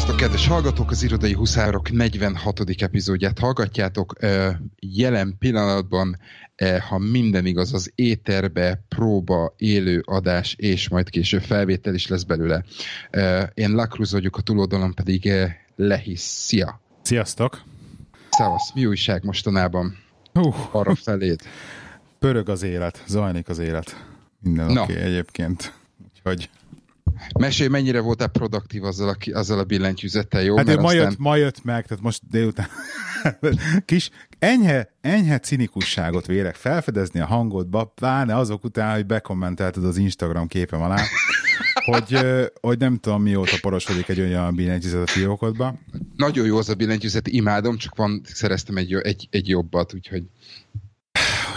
Sziasztok, kedves hallgatók! Az Irodai Huszárok 46. epizódját hallgatjátok. Jelen pillanatban, ha minden igaz, az éterbe próba, élő adás, és majd később felvétel is lesz belőle. Én Lakruz vagyok, a túloldalon pedig Lehisz. Szia! Sziasztok! Szevasz, mi újság mostanában? Uh, Arra felét. Pörög az élet, zajlik az élet. Minden oké okay, egyébként. Úgyhogy Mesélj, mennyire voltál produktív azzal a, azzal a billentyűzettel, jó? Hát Mert ma, aztán... jött, ma jött meg, tehát most délután kis enyhe, enyhe cinikusságot vélek felfedezni a hangodba, pláne azok után, hogy bekommentelted az Instagram képem alá, hogy, hogy nem tudom mióta porosodik egy olyan billentyűzet a fiókodba. Nagyon jó az a billentyűzet, imádom, csak van, szereztem egy, egy, egy jobbat, úgyhogy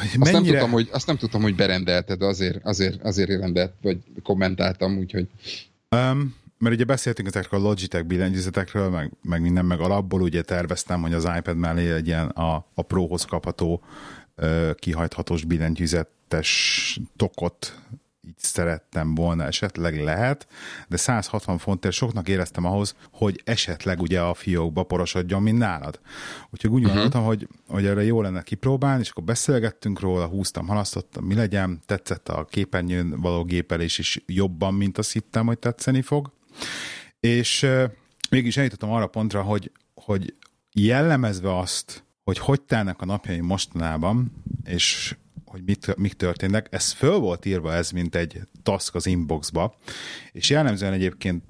azt, mennyire... nem tudtam, hogy, azt nem tudtam, hogy berendelted, azért, azért, azért rendelt, vagy kommentáltam, úgyhogy... Um, mert ugye beszéltünk ezekről a Logitech billentyűzetekről, meg, meg minden, meg alapból ugye terveztem, hogy az iPad mellé egy ilyen a, a Prohoz kapható uh, kihajthatós billentyűzetes tokot így szerettem volna, esetleg lehet, de 160 fontért soknak éreztem ahhoz, hogy esetleg ugye a fiókba porosodjon, mint nálad. Úgyhogy úgy uh-huh. gondoltam, hogy, hogy erre jó lenne kipróbálni, és akkor beszélgettünk róla, húztam, halasztottam, mi legyen, tetszett a képernyőn való gépelés is jobban, mint azt hittem, hogy tetszeni fog. És euh, mégis eljutottam arra pontra, hogy, hogy jellemezve azt, hogy hogy telnek a napjaim mostanában, és hogy mit, mik történnek. Ez föl volt írva ez, mint egy task az inboxba, és jellemzően egyébként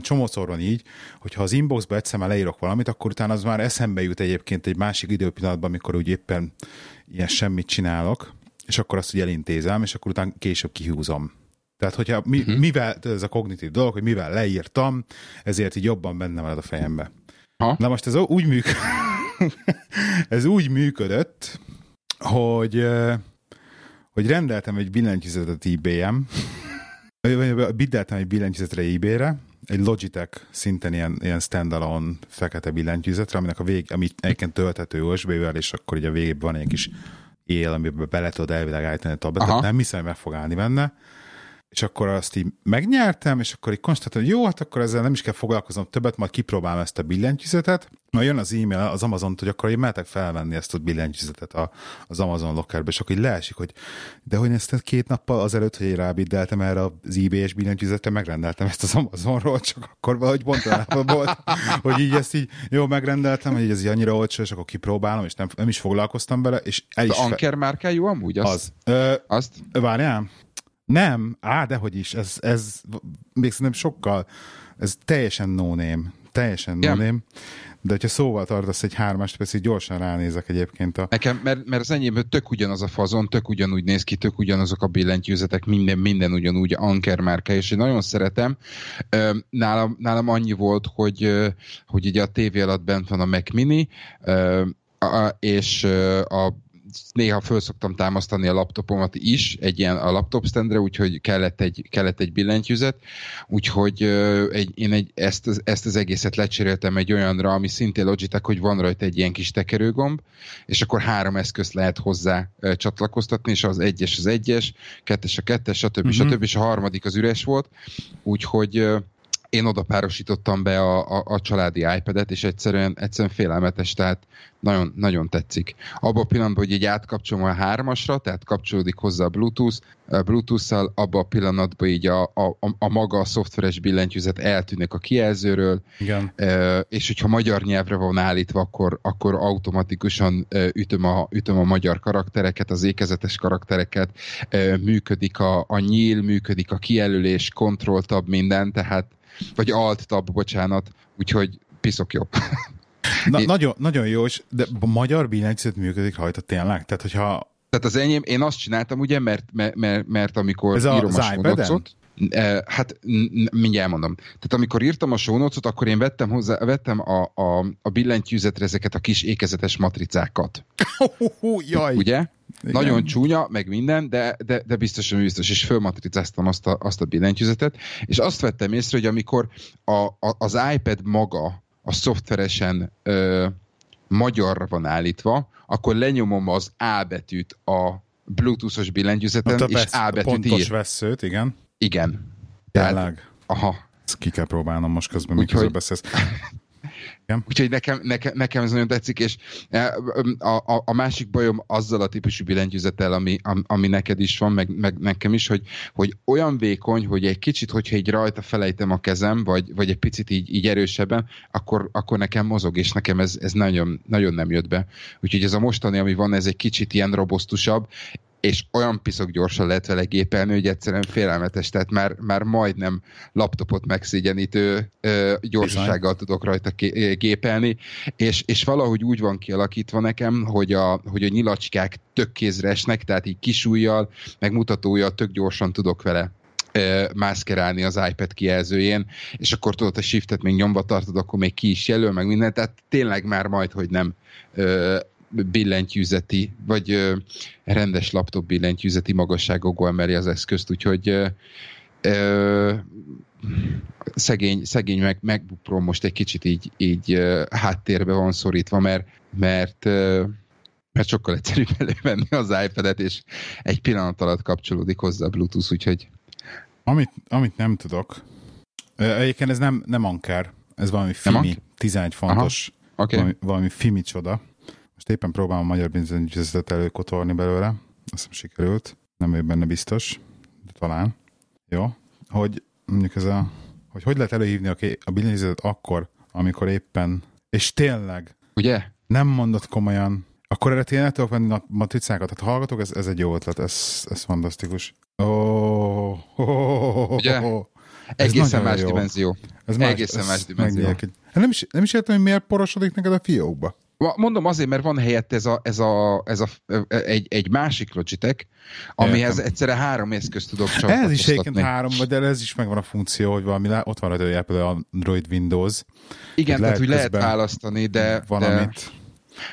csomószor van így, hogyha az inboxba egyszer már leírok valamit, akkor utána az már eszembe jut egyébként egy másik időpillanatban, amikor úgy éppen ilyen semmit csinálok, és akkor azt úgy elintézem, és akkor utána később kihúzom. Tehát, hogyha mi, uh-huh. mivel, ez a kognitív dolog, hogy mivel leírtam, ezért így jobban benne marad a fejembe. Ha? Na most ez úgy működik, ez úgy működött, hogy, hogy rendeltem egy billentyűzetet eBay-em, bideltem egy billentyűzetre eBay-re, egy Logitech szinten ilyen, ilyen standalone fekete billentyűzetre, aminek a vég, amit egyébként tölthető USB-vel, és akkor ugye a végében van egy kis él, amiben bele tudod elvileg állítani a tabletet, nem hiszem, hogy meg fog állni benne és akkor azt így megnyertem, és akkor így konstatáltam, hogy jó, hát akkor ezzel nem is kell foglalkoznom többet, majd kipróbálom ezt a billentyűzetet. Majd jön az e-mail az amazon hogy akkor én mehetek felvenni ezt a billentyűzetet az Amazon lockerbe, és akkor így leesik, hogy de hogy ezt két nappal azelőtt, hogy én rábiddeltem erre az eBay-es billentyűzetre, megrendeltem ezt az Amazonról, csak akkor valahogy bontanában volt, hogy így ezt így jó megrendeltem, hogy ez így annyira olcsó, és akkor kipróbálom, és nem, nem is foglalkoztam bele, és el is... Az Anker fe... márkájú amúgy? Az. az. Ö, azt? Várjál? Nem, á, dehogy is, ez, ez még szerintem sokkal, ez teljesen no name, teljesen no name. De hogyha szóval tartasz egy hármast, persze gyorsan ránézek egyébként a... Nekem, mert, mert az enyémben tök ugyanaz a fazon, tök ugyanúgy néz ki, tök ugyanazok a billentyűzetek, minden, minden ugyanúgy Anker márka, és én nagyon szeretem. Nálam, nálam annyi volt, hogy, hogy ugye a tévé alatt bent van a Mac Mini, és a néha föl szoktam támasztani a laptopomat is, egy ilyen a laptop standre, úgyhogy kellett egy, kellett egy billentyűzet, úgyhogy egy, én egy, ezt, ezt az egészet lecseréltem egy olyanra, ami szintén Logitech, hogy van rajta egy ilyen kis tekerőgomb, és akkor három eszközt lehet hozzá csatlakoztatni, és az egyes az egyes, kettes a kettes, stb. Mm-hmm. stb. és a harmadik az üres volt, úgyhogy én oda párosítottam be a, a, a családi iPad-et, és egyszerűen, egyszerűen félelmetes, tehát nagyon, nagyon tetszik. Abban a pillanatban, hogy így átkapcsolom a hármasra, tehát kapcsolódik hozzá a Bluetooth, a Bluetooth-szal, abban a pillanatban így a, a, a maga a szoftveres billentyűzet eltűnik a kijelzőről, Igen. és hogyha magyar nyelvre van állítva, akkor, akkor automatikusan ütöm a, ütöm a magyar karaktereket, az ékezetes karaktereket, működik a, a nyíl, működik a kijelölés, kontrolltab minden, tehát vagy alt tab, bocsánat, úgyhogy piszok jobb. Na, én... nagyon, nagyon jó, és de a magyar billentyűzet működik rajta tényleg? Tehát, hogyha... Tehát az enyém, én azt csináltam ugye, mert, mert, mert, mert amikor Ez írom a, a sonocot, eh, hát mindjárt elmondom. Tehát amikor írtam a sonocot, akkor én vettem hozzá, vettem a, a, a billentyűzetre ezeket a kis ékezetes matricákat. Jaj. Ugye? Igen. Nagyon csúnya, meg minden, de, de, de biztosan biztos, és fölmatricáztam azt a, azt a billentyűzetet, és azt vettem észre, hogy amikor a, a, az iPad maga a szoftveresen ö, magyarra van állítva, akkor lenyomom az A betűt a Bluetooth-os billentyűzeten, és A betűt pontos ír. veszőt, igen. Igen. Tehát, aha, Ezt ki kell próbálnom most közben, miközben beszélsz. Igen. Úgyhogy nekem, nekem, nekem ez nagyon tetszik, és e, a, a, a másik bajom azzal a típusú billentyűzettel, ami, ami neked is van, meg, meg nekem is, hogy, hogy olyan vékony, hogy egy kicsit, hogyha egy rajta felejtem a kezem, vagy, vagy egy picit így, így erősebben, akkor, akkor nekem mozog, és nekem ez, ez nagyon, nagyon nem jött be. Úgyhogy ez a mostani, ami van, ez egy kicsit ilyen robosztusabb, és olyan piszok gyorsan lehet vele gépelni, hogy egyszerűen félelmetes, tehát már, már majdnem laptopot megszégyenítő gyorsasággal tudok rajta gépelni, és, és valahogy úgy van kialakítva nekem, hogy a, hogy a nyilacskák tök kézre esnek, tehát így kisújjal, meg mutatójal tök gyorsan tudok vele mászkerálni az iPad kijelzőjén, és akkor tudod, a shiftet még nyomva tartod, akkor még ki is jelöl, meg minden, tehát tényleg már majd, hogy nem billentyűzeti, vagy ö, rendes laptop billentyűzeti magasságokból emeli az eszközt, úgyhogy ö, ö, szegény, szegény meg, MacBook Pro most egy kicsit így, így ö, háttérbe van szorítva, mert, mert ö, mert sokkal egyszerűbb elővenni az iPad-et, és egy pillanat alatt kapcsolódik hozzá a Bluetooth, úgyhogy... Amit, amit nem tudok, egyébként ez nem, nem Anker, ez valami Fimi, 11 fontos, okay. valami, valami Fimi csoda. Most éppen próbálom a magyar bizonyítőzetet előkotorni belőle. Azt hiszem sikerült. Nem vagyok benne biztos. De talán. Jó. Hogy mondjuk ez a... Hogy hogy lehet előhívni a, a billentyűzetet akkor, amikor éppen... És tényleg... Ugye? Nem mondott komolyan. Akkor erre tényleg tudok venni a matricákat. Tehát hallgatok, ez, ez egy jó ötlet. Ez, ez fantasztikus. Ó, oh, oh, oh, Ugye? Oh, Egészen más jó. dimenzió. Ez más, Egészen más dimenzió. Nem is, nem is értem, hogy miért porosodik neked a fiókba. Mondom azért, mert van helyett ez a, ez a, ez a egy, egy másik Logitech, amihez Értem. egyszerre három eszközt tudok csak. Ez is egyébként három, de ez is megvan a funkció, hogy valami, ott van rajta például Android Windows. Igen, tehát hogy lehet választani, de, valamit. de,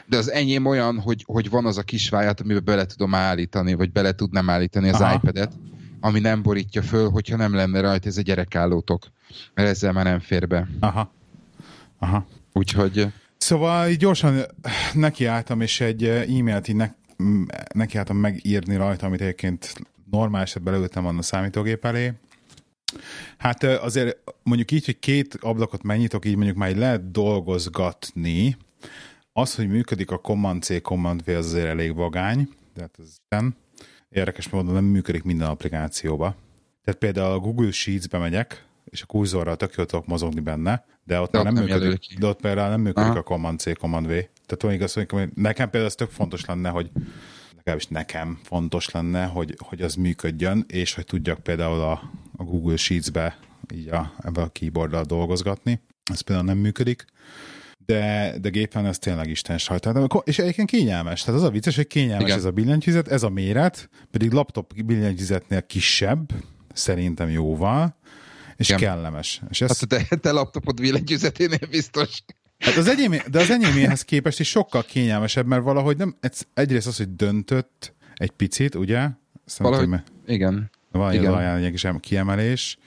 de az enyém olyan, hogy, hogy van az a kis váját, amiben bele tudom állítani, vagy bele tudnám állítani az Aha. iPad-et, ami nem borítja föl, hogyha nem lenne rajta ez a gyerekállótok. Mert ezzel már nem fér be. Aha. Aha. Úgyhogy... Szóval így gyorsan nekiálltam, és egy e-mailt így ne, nekiálltam megírni rajta, amit egyébként normál esetben leültem volna a számítógép elé. Hát azért mondjuk így, hogy két ablakot megnyitok, így mondjuk már lehet dolgozgatni. Az, hogy működik a Command-C, Command-V, az azért elég vagány. Tehát ez nem. Érdekes módon nem működik minden applikációba. Tehát például a Google Sheets-be megyek, és a kurzorral tök jól tudok mozogni benne, de ott, de nem, nem működik, de ott például nem működik Aha. a Command-C, Command-V. Tehát igaz, hogy nekem például ez tök fontos lenne, hogy legalábbis nekem fontos lenne, hogy, hogy az működjön, és hogy tudjak például a, a Google Sheets-be így a, ebbe a keyboarddal dolgozgatni. Ez például nem működik de, de gépen ez tényleg Isten sajtát. És egyébként kényelmes. Tehát az a vicces, hogy kényelmes Igen. ez a billentyűzet, ez a méret, pedig laptop billentyűzetnél kisebb, szerintem jóval, és Igen. kellemes. És ez... Hát te, te laptopod billentyűzeténél biztos. Hát az enyém, de az enyéméhez képest is sokkal kényelmesebb, mert valahogy nem, egyrészt az, hogy döntött egy picit, ugye? Szerintem, valahogy, igen. Van igen. egy kis kiemelés,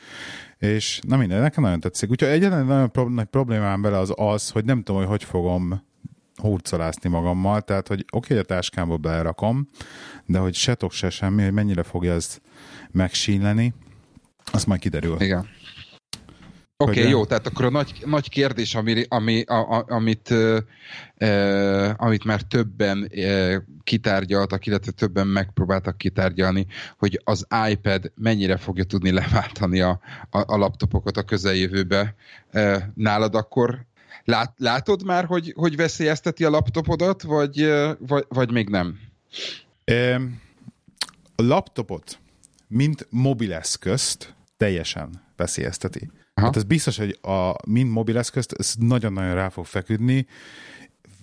és na minden, nekem nagyon tetszik. Úgyhogy egyetlen nagyon nagy problémám vele az az, hogy nem tudom, hogy hogy fogom hurcolászni magammal, tehát, hogy oké, okay, a táskámba belerakom, de hogy se tok, se semmi, hogy mennyire fogja ez megsínleni, az majd kiderül. Igen. Oké, okay, jó, tehát akkor a nagy, nagy kérdés, ami, ami, a, a, amit, e, amit már többen e, kitárgyaltak, illetve többen megpróbáltak kitárgyalni, hogy az iPad mennyire fogja tudni leváltani a, a, a laptopokat a közeljövőbe. E, nálad akkor lát, látod már, hogy, hogy veszélyezteti a laptopodat, vagy, vagy, vagy még nem? E, a laptopot, mint mobileszközt teljesen veszélyezteti. Aha. Hát ez biztos, hogy a mind mobileszközt, ez nagyon-nagyon rá fog feküdni.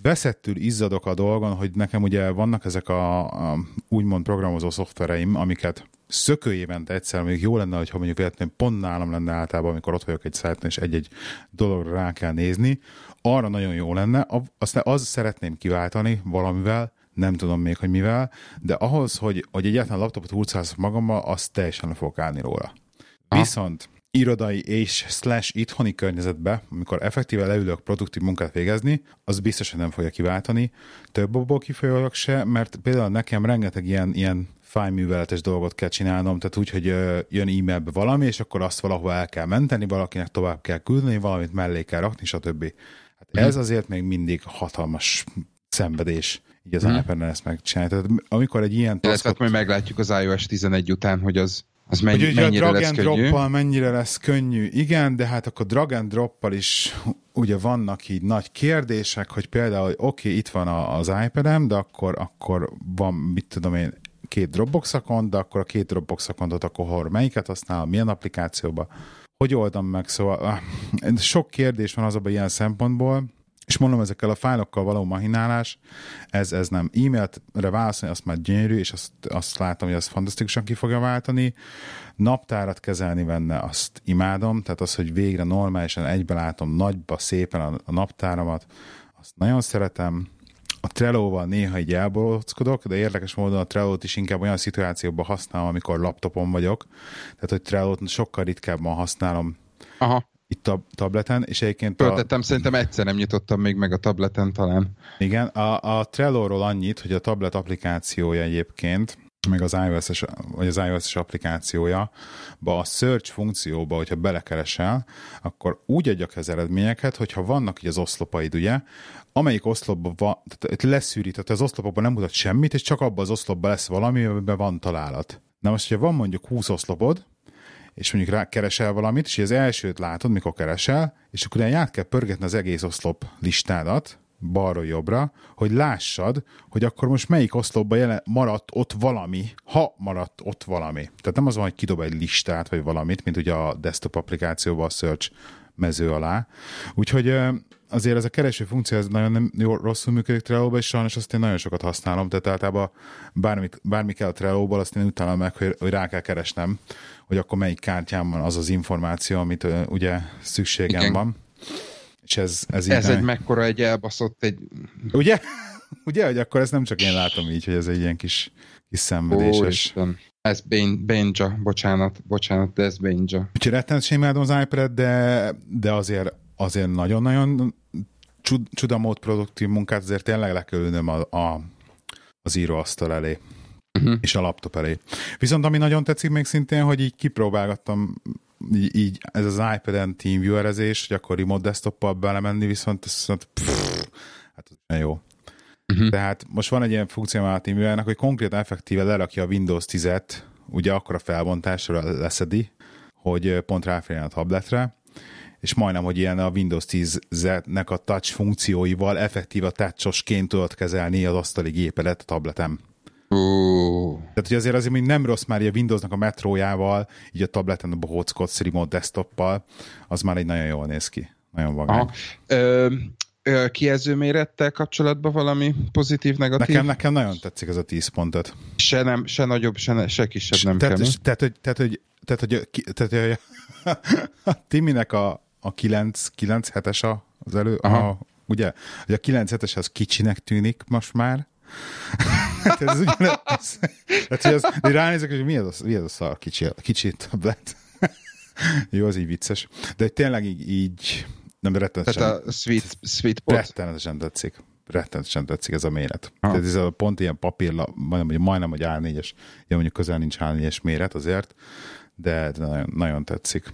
Veszettül izzadok a dolgon, hogy nekem ugye vannak ezek a, a úgymond programozó szoftvereim, amiket szökőjévente egyszer, még jó lenne, hogyha mondjuk véletlenül pont nálam lenne általában, amikor ott vagyok egy szájton, és egy-egy dologra rá kell nézni, arra nagyon jó lenne, aztán az szeretném kiváltani valamivel, nem tudom még, hogy mivel, de ahhoz, hogy, hogy egyáltalán laptopot hurcálszok magammal, az teljesen le fogok állni róla. Aha. Viszont irodai és slash itthoni környezetbe, amikor effektíve leülök produktív munkát végezni, az biztos, hogy nem fogja kiváltani. Több abból kifolyólag se, mert például nekem rengeteg ilyen, ilyen fájműveletes dolgot kell csinálnom, tehát úgy, hogy jön e-mailbe valami, és akkor azt valahol el kell menteni, valakinek tovább kell küldeni, valamit mellé kell rakni, stb. Hát mm. ez azért még mindig hatalmas szenvedés így az mm. iPad-en ezt megcsinálni. Tehát amikor egy ilyen taskot... Illetve majd meglátjuk az iOS 11 után, hogy az, az mennyi, hogy mennyire a drag and droppal mennyire lesz könnyű. Igen, de hát akkor drag and droppal is ugye vannak így nagy kérdések, hogy például, oké, okay, itt van az iPad-em, de akkor, akkor van, mit tudom én, két Dropbox account, de akkor a két Dropbox accountot akkor hol, melyiket használom, milyen applikációba, hogy oldom meg, szóval ah, sok kérdés van azonban ilyen szempontból, és mondom, ezekkel a fájlokkal való mahinálás, ez, ez nem e-mailre válaszolni, azt már gyönyörű, és azt, azt látom, hogy ez fantasztikusan ki fogja váltani. Naptárat kezelni benne, azt imádom, tehát az, hogy végre normálisan egybe látom nagyba, szépen a, a naptáramat, azt nagyon szeretem. A Trello-val néha így elbolockodok, de érdekes módon a Trello-t is inkább olyan szituációban használom, amikor laptopon vagyok. Tehát, hogy Trello-t sokkal ritkábban használom Aha itt a tableten, és egyébként... Töltettem, a... szerintem egyszer nem nyitottam még meg a tableten talán. Igen, a, a Trello-ról annyit, hogy a tablet applikációja egyébként, meg az iOS-es, vagy az iOS-es applikációja, ba a search funkcióba, hogyha belekeresel, akkor úgy adja az eredményeket, hogyha vannak így az oszlopaid, ugye, amelyik oszlopban van, tehát leszűri, tehát az oszlopokban nem mutat semmit, és csak abban az oszlopban lesz valami, amiben van találat. Na most, hogyha van mondjuk 20 oszlopod, és mondjuk rá keresel valamit, és az elsőt látod, mikor keresel, és akkor át kell pörgetni az egész oszlop listádat, balról jobbra, hogy lássad, hogy akkor most melyik oszlopban jelen, maradt ott valami, ha maradt ott valami. Tehát nem az van, hogy kidob egy listát, vagy valamit, mint ugye a desktop applikációval a search mező alá. Úgyhogy azért ez a kereső funkció ez nagyon nem jó, rosszul működik trello és sajnos azt én nagyon sokat használom, tehát általában bármit, bármi kell a trello azt én utána meg, hogy, hogy rá kell keresnem, hogy akkor melyik kártyám van az az információ, amit uh, ugye szükségem Igen. van. És ez, ez, ez egy mekkora egy elbaszott egy... Ugye? Ugye, hogy akkor ezt nem csak én látom így, hogy ez egy ilyen kis, kis szenvedéses. Ó, Ez Benja, bocsánat, bocsánat, de ez Benja. Úgyhogy rettenetesen imádom az iPad, de, de azért, azért nagyon-nagyon csud, csudamód produktív munkát azért tényleg le kell ülnöm a, a, az íróasztal elé uh-huh. és a laptop elé. Viszont ami nagyon tetszik még szintén, hogy így kipróbálgattam így, így ez az iPad-en TeamViewer-ezés, hogy akkor remote desktoppal belemenni, viszont ez viszont pff, hát ez jó. Uh-huh. Tehát most van egy ilyen funkció a TeamViewer-nek, hogy konkrétan effektíve lerakja a Windows 10-et, ugye akkor a felbontásra leszedi, hogy pont ráférjen a tabletre, és majdnem, hogy ilyen a Windows 10-nek a touch funkcióival effektív a touchosként tudod kezelni az asztali gépedet a tabletem. Uh. Tehát, hogy azért azért még nem rossz már a Windowsnak a metrójával, így a tableten a bohóckodsz remote desktoppal, az már egy nagyon jól néz ki. Nagyon vagány. Ö, ö, kapcsolatban valami pozitív, negatív? Nekem, nekem nagyon tetszik ez a 10 pontot. Se, nem, se nagyobb, se, se kisebb nem tehát, kell. Tehát, hogy, tehát, hogy, tehát, hogy, tehát, hogy a Timinek a, a 9, 9 hetes az elő, a, ugye, hogy a 9 hetes az kicsinek tűnik most már, hát ez ugyanaz. Hát, hogy az, hogy ránézek, hogy mi az, mi az a szar kicsi, kicsi tablet. Jó, az így vicces. De tényleg így, így nem rettenetesen. Tehát a sweet, sweet pot. Rettenetesen tetszik. Rettenetesen tetszik ez a méret. Ha. Tehát ez a pont ilyen papír, majdnem, majdnem hogy A4-es, ja, mondjuk közel nincs A4-es méret azért, de, de nagyon, nagyon tetszik.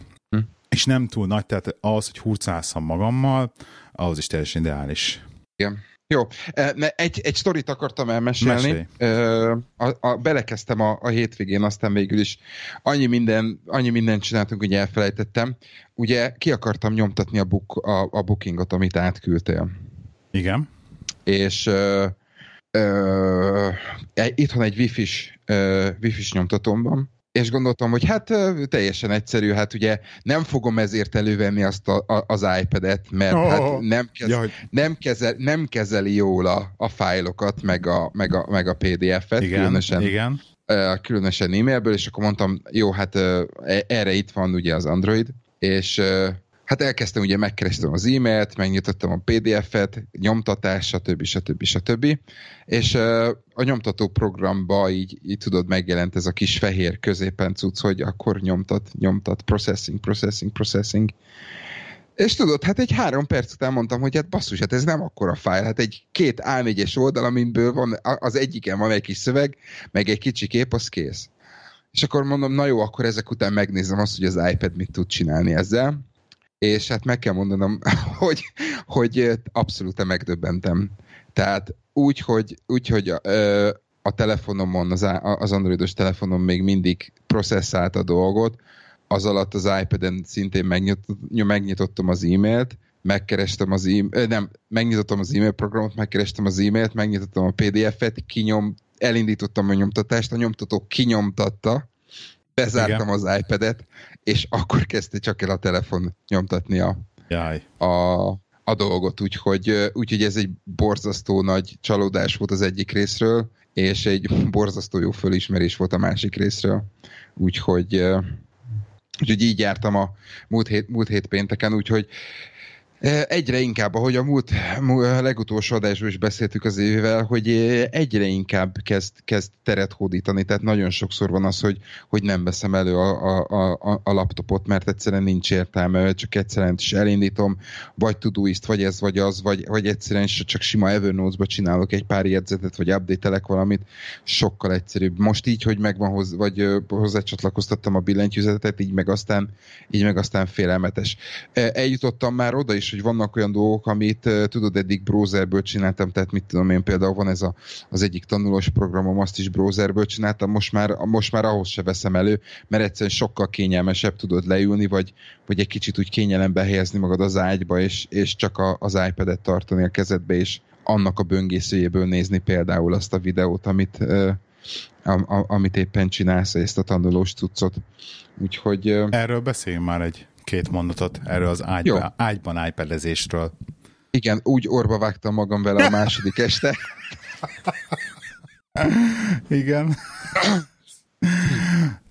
És nem túl nagy, tehát az, hogy hurcálszam magammal, ahhoz is teljesen ideális. Igen. Jó, egy, egy sztorit akartam elmesélni. A, a, belekezdtem a, a hétvégén, aztán végül is annyi, minden, annyi mindent csináltunk, hogy elfelejtettem. Ugye ki akartam nyomtatni a, book, a, a bookingot, amit átküldtél. Igen. És ö, ö, itthon egy wifi-s, wifi-s nyomtatom van, és gondoltam, hogy hát teljesen egyszerű, hát ugye nem fogom ezért elővenni azt a, a, az iPad-et, mert oh, hát nem, kez, ja, nem, kezel, nem kezeli jól a, a fájlokat, meg a, meg a, meg a PDF-et, igen, különösen, igen. különösen e-mailből, és akkor mondtam, jó, hát erre itt van ugye az Android, és Hát elkezdtem ugye, megkerestem az e-mailt, megnyitottam a PDF-et, nyomtatás, stb. stb. stb. És a nyomtató programba így, így tudod, megjelent ez a kis fehér középen cucc, hogy akkor nyomtat, nyomtat, processing, processing, processing. És tudod, hát egy három perc után mondtam, hogy hát basszus, hát ez nem akkora fájl, hát egy két A4-es oldal, aminből van, az egyiken van egy kis szöveg, meg egy kicsi kép, az kész. És akkor mondom, na jó, akkor ezek után megnézem azt, hogy az iPad mit tud csinálni ezzel, és hát meg kell mondanom, hogy, hogy abszolút megdöbbentem. Tehát úgy, hogy, úgy, hogy ö, a telefonomon, az, az androidos telefonon még mindig processzált a dolgot, az alatt az iPad-en szintén megnyitott, megnyitottam az e-mailt, megkerestem az e nem, megnyitottam az e-mail programot, megkerestem az e-mailt, megnyitottam a PDF-et, kinyom, elindítottam a nyomtatást, a nyomtató kinyomtatta, bezártam Igen. az iPad-et, és akkor kezdte csak el a telefon nyomtatni a, Jaj. a, a dolgot, úgyhogy, úgyhogy ez egy borzasztó nagy csalódás volt az egyik részről, és egy borzasztó jó fölismerés volt a másik részről. Úgyhogy, úgyhogy így jártam a múlt hét, múlt hét pénteken, úgyhogy Egyre inkább, ahogy a múlt, a legutolsó adásban is beszéltük az évvel, hogy egyre inkább kezd, kezd teret hódítani, tehát nagyon sokszor van az, hogy, hogy nem veszem elő a, a, a, a laptopot, mert egyszerűen nincs értelme, csak egyszerűen is elindítom, vagy Todoist, vagy ez, vagy az, vagy, vagy egyszerűen csak sima Evernote-ba csinálok egy pár jegyzetet, vagy update valamit, sokkal egyszerűbb. Most így, hogy megvan hoz, vagy hozzácsatlakoztattam a billentyűzetet, így meg aztán, így meg aztán félelmetes. Eljutottam már oda is, is, hogy vannak olyan dolgok, amit tudod, eddig browserből csináltam, tehát mit tudom én, például van ez a, az egyik tanulós programom, azt is browserből csináltam, most már, most már ahhoz se veszem elő, mert egyszerűen sokkal kényelmesebb tudod leülni, vagy, vagy egy kicsit úgy kényelembe helyezni magad az ágyba, és, és csak a, az iPad-et tartani a kezedbe, és annak a böngészőjéből nézni például azt a videót, amit, amit éppen csinálsz, ezt a tanulós cuccot. Úgyhogy... Erről beszéljünk már egy két mondatot erről az ágyba, ágyban iPad-ezésről. Igen, úgy orba vágtam magam vele a második este. Igen.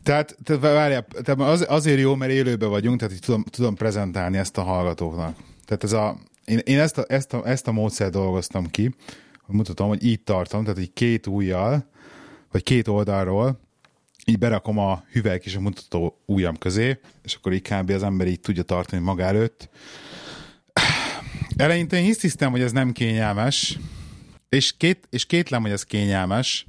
Tehát, te, várjál, te az, azért jó, mert élőben vagyunk, tehát így tudom, tudom prezentálni ezt a hallgatóknak. Tehát ez a, én, én ezt, a, ezt, a, ezt a módszert dolgoztam ki, hogy mutatom, hogy így tartom, tehát így két ujjal, vagy két oldalról így berakom a hüvelyk és a mutató ujjam közé, és akkor így kb. az ember így tudja tartani maga előtt. Eleinte én hisztisztem, hogy ez nem kényelmes, és, két, és kétlem, hogy ez kényelmes,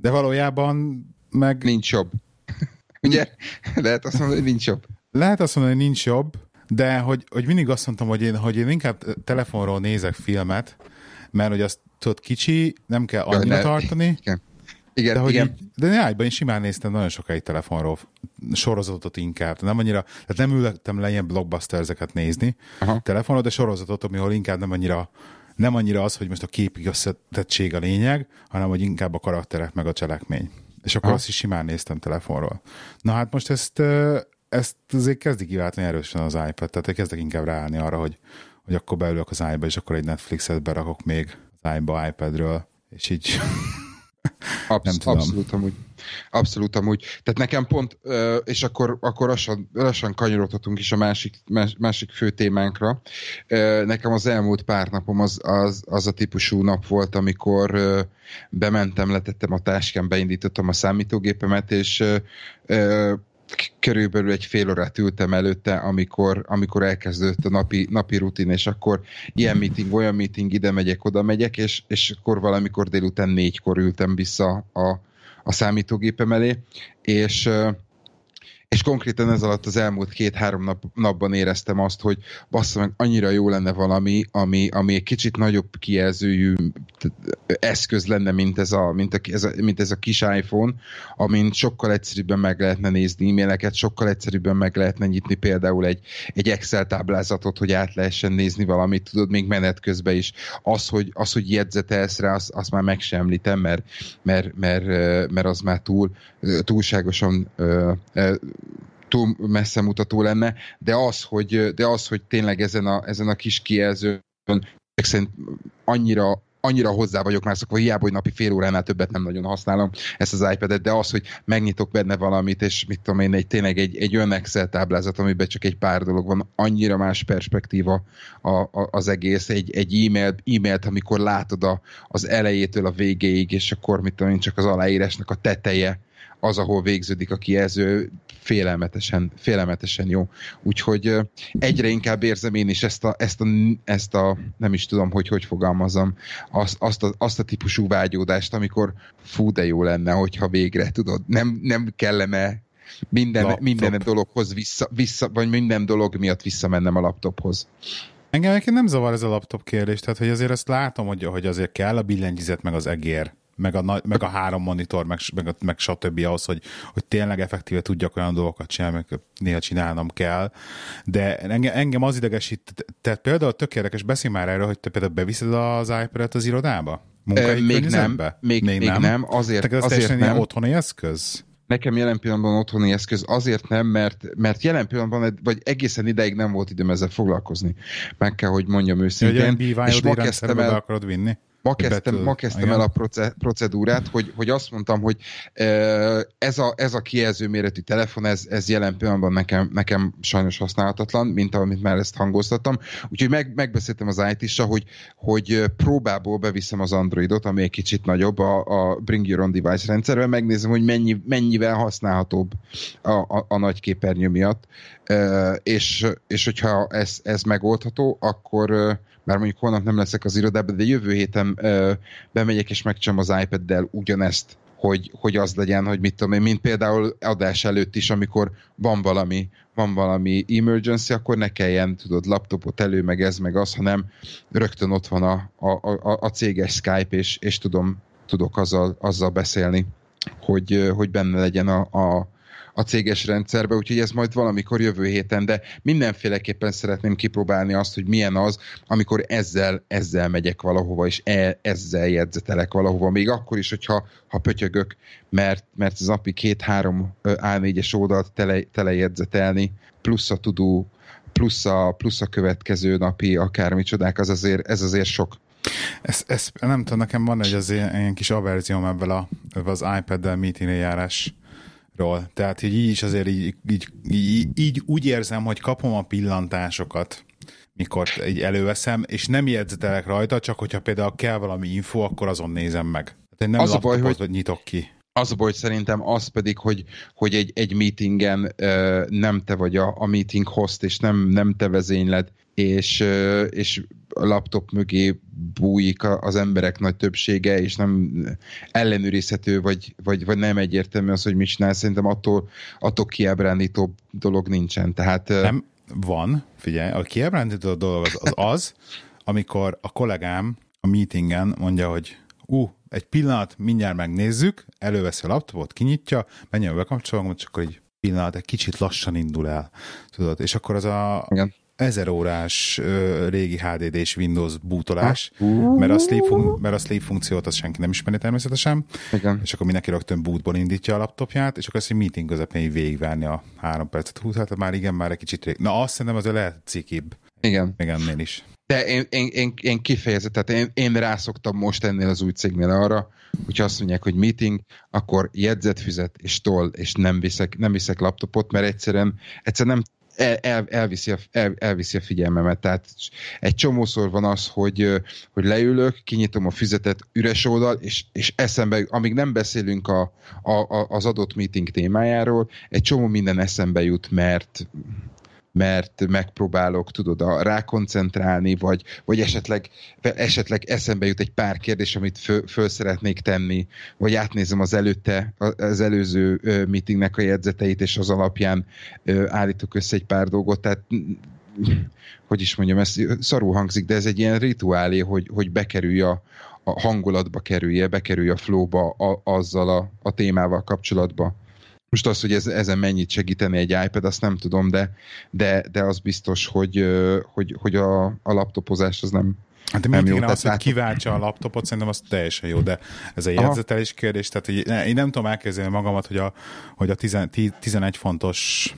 de valójában meg... Nincs jobb. Ugye? Lehet azt mondani, hogy nincs jobb. Lehet azt mondani, hogy nincs jobb, de hogy, hogy mindig azt mondtam, hogy én, hogy én inkább telefonról nézek filmet, mert hogy azt tudod, kicsi, nem kell annyira tartani. Igen. Igen, de, hogy igen. Így, de én simán néztem nagyon sokáig telefonról, sorozatot inkább. Nem annyira, tehát nem ültem le ilyen blockbusterzeket nézni Aha. telefonról, de sorozatot, amihol inkább nem annyira nem annyira az, hogy most a képi összetettség a lényeg, hanem hogy inkább a karakterek meg a cselekmény. És akkor Aha. azt is simán néztem telefonról. Na hát most ezt, ezt azért kezdi kiváltani erősen az iPad, tehát kezdek inkább ráállni arra, hogy, hogy akkor beülök az iPad, és akkor egy Netflixet berakok még az iPad iPadről, és így Absz- nem tudom. Abszolút amúgy. Abszolút amúgy. Tehát nekem pont, és akkor, akkor lassan, lassan kanyarodhatunk is a másik, másik fő témánkra. Nekem az elmúlt pár napom az, az, az a típusú nap volt, amikor bementem, letettem a táskám, beindítottam a számítógépemet, és körülbelül egy fél órát ültem előtte, amikor, amikor elkezdődött a napi, napi rutin, és akkor ilyen meeting, olyan meeting, ide megyek, oda megyek, és, és akkor valamikor délután négykor ültem vissza a, a számítógépem elé, és és konkrétan ez alatt az elmúlt két-három nap, napban éreztem azt, hogy bassza meg, annyira jó lenne valami, ami, ami egy kicsit nagyobb kijelzőjű eszköz lenne, mint ez a, mint a, ez a, mint ez a kis iPhone, amin sokkal egyszerűbben meg lehetne nézni e-maileket, sokkal egyszerűbben meg lehetne nyitni például egy, egy Excel táblázatot, hogy át lehessen nézni valamit, tudod, még menet közben is. Az, hogy, az, hogy jegyzetelsz rá, azt, azt már meg sem említem, mert, mert, mert, mert az már túl, túlságosan túl messze mutató lenne, de az, hogy, de az, hogy tényleg ezen a, ezen a kis kijelzőn szerint annyira annyira hozzá vagyok már szokva, hiába, hogy napi fél óránál többet nem nagyon használom ezt az iPad-et, de az, hogy megnyitok benne valamit, és mit tudom én, egy, tényleg egy, egy olyan Excel táblázat, amiben csak egy pár dolog van, annyira más perspektíva a, a, az egész, egy, egy e-mail, e-mailt, amikor látod a, az elejétől a végéig, és akkor mit tudom én, csak az aláírásnak a teteje, az, ahol végződik a kijelző, félelmetesen, félelmetesen jó. Úgyhogy egyre inkább érzem én is ezt a, ezt a, ezt a nem is tudom, hogy hogy fogalmazom, azt, azt, a, azt a típusú vágyódást, amikor fú, de jó lenne, hogyha végre, tudod, nem, nem kellene minden, minden dologhoz vissza, vissza, vagy minden dolog miatt visszamennem a laptophoz. Engem egyébként nem zavar ez a laptop kérdés, tehát hogy azért azt látom, hogy, hogy azért kell a billentyűzet, meg az egér, meg a, meg a három monitor, meg, meg, meg stb. ahhoz, hogy, hogy tényleg effektíve tudjak olyan dolgokat csinálni, meg néha csinálnom kell. De engem, engem az idegesít, tehát például tök érdekes, beszélj már erről, hogy te például beviszed az iPad-et az irodába? Munkai még nem, még, még, még nem. nem. Azért, Tehát ez azért nem. otthoni eszköz? Nekem jelen pillanatban otthoni eszköz azért nem, mert, mert jelen pillanatban, vagy egészen ideig nem volt időm ezzel foglalkozni. Meg kell, hogy mondjam őszintén. Ja, és ma kezdtem el... akarod vinni? Ma kezdtem, ma kezdtem el a procedúrát, hogy, hogy azt mondtam, hogy ez a, ez a kijelző méretű telefon, ez, ez jelen pillanatban nekem, nekem sajnos használhatatlan, mint amit már ezt hangoztattam. Úgyhogy meg, megbeszéltem az it hogy, hogy próbából beviszem az Androidot, ami egy kicsit nagyobb a, a Bring Your Own Device rendszerben, megnézem, hogy mennyi, mennyivel használhatóbb a, a, a nagy képernyő miatt. És, és hogyha ez, ez megoldható, akkor már mondjuk holnap nem leszek az irodában, de jövő héten ö, bemegyek és megcsinálom az iPad-del ugyanezt, hogy, hogy az legyen, hogy mit tudom én, mint például adás előtt is, amikor van valami, van valami emergency, akkor ne kelljen, tudod, laptopot elő, meg ez, meg az, hanem rögtön ott van a, a, a, a céges Skype, és, és tudom, tudok azzal, azzal beszélni, hogy, hogy benne legyen a, a, a céges rendszerbe, úgyhogy ez majd valamikor jövő héten, de mindenféleképpen szeretném kipróbálni azt, hogy milyen az, amikor ezzel, ezzel megyek valahova, és e, ezzel jegyzetelek valahova, még akkor is, hogyha ha pötyögök, mert, mert az api két-három A4-es oldalt tele, telejegyzetelni, plusz a tudó, plusz a, plusz a következő napi akármicsodák, az azért, ez azért sok. Ez, ez, nem tudom, nekem van egy az ilyen, ilyen kis averzióm ebben a, az iPad-del meeting járás ról. Tehát így, így is azért így, így, így, így úgy érzem, hogy kapom a pillantásokat, mikor így előveszem, és nem jegyzetelek rajta, csak hogyha például kell valami info, akkor azon nézem meg. Tehát én nem az a baj, hogy nyitok ki. Az a baj, szerintem az pedig, hogy, hogy egy, egy meetingen uh, nem te vagy a, a meeting host, és nem, nem te vezényled, és, uh, és a laptop mögé bújik az emberek nagy többsége, és nem ellenőrizhető, vagy, vagy, vagy nem egyértelmű az, hogy mit csinál. Szerintem attól, attól kiábrándítóbb dolog nincsen. Tehát, nem, van, figyelj, a kiábrándító dolog az, az az, amikor a kollégám a meetingen mondja, hogy ú, uh, egy pillanat, mindjárt megnézzük, előveszi a laptopot, kinyitja, menjen bekapcsolom, csak akkor egy pillanat, egy kicsit lassan indul el, tudod, és akkor az a, Igen ezer órás ö, régi HDD-s Windows bootolás, mert a, sleep fun- mert a sleep funkciót azt senki nem ismeri természetesen, Igen. és akkor mindenki rögtön bootból indítja a laptopját, és akkor ezt egy meeting közepén végigvárni a három percet, húsz, hát már igen, már egy kicsit rég. Na azt szerintem azért lehet cikibb. Igen. Még ennél is. De én, én, én, én kifejezett, tehát én, én rászoktam most ennél az új cégnél arra, hogyha azt mondják, hogy meeting, akkor jegyzetfüzet és toll, és nem viszek, nem viszek laptopot, mert egyszerűen, egyszerűen nem el, el, elviszi, a, el, elviszi a figyelmemet. Tehát egy csomószor van az, hogy, hogy leülök, kinyitom a füzetet, üres oldal, és, és eszembe, amíg nem beszélünk a, a, az adott meeting témájáról, egy csomó minden eszembe jut, mert mert megpróbálok, tudod, a, rákoncentrálni, vagy, vagy esetleg, esetleg eszembe jut egy pár kérdés, amit föl, föl szeretnék tenni, vagy átnézem az előtte, az előző meetingnek a jegyzeteit, és az alapján állítok össze egy pár dolgot, tehát hogy is mondjam, ez szarul hangzik, de ez egy ilyen rituálé, hogy, hogy bekerülj a, a hangulatba kerülje, bekerülj a flowba a, azzal a, a témával kapcsolatba. Most az, hogy ez, ezen mennyit segíteni egy iPad, azt nem tudom, de, de, de az biztos, hogy, hogy, hogy a, a laptopozás az nem, Hát de mindig az, hogy kiváltsa a laptopot, szerintem az teljesen jó, de ez egy jegyzetelés kérdés, tehát hogy én nem tudom elképzelni magamat, hogy a, hogy a 11 fontos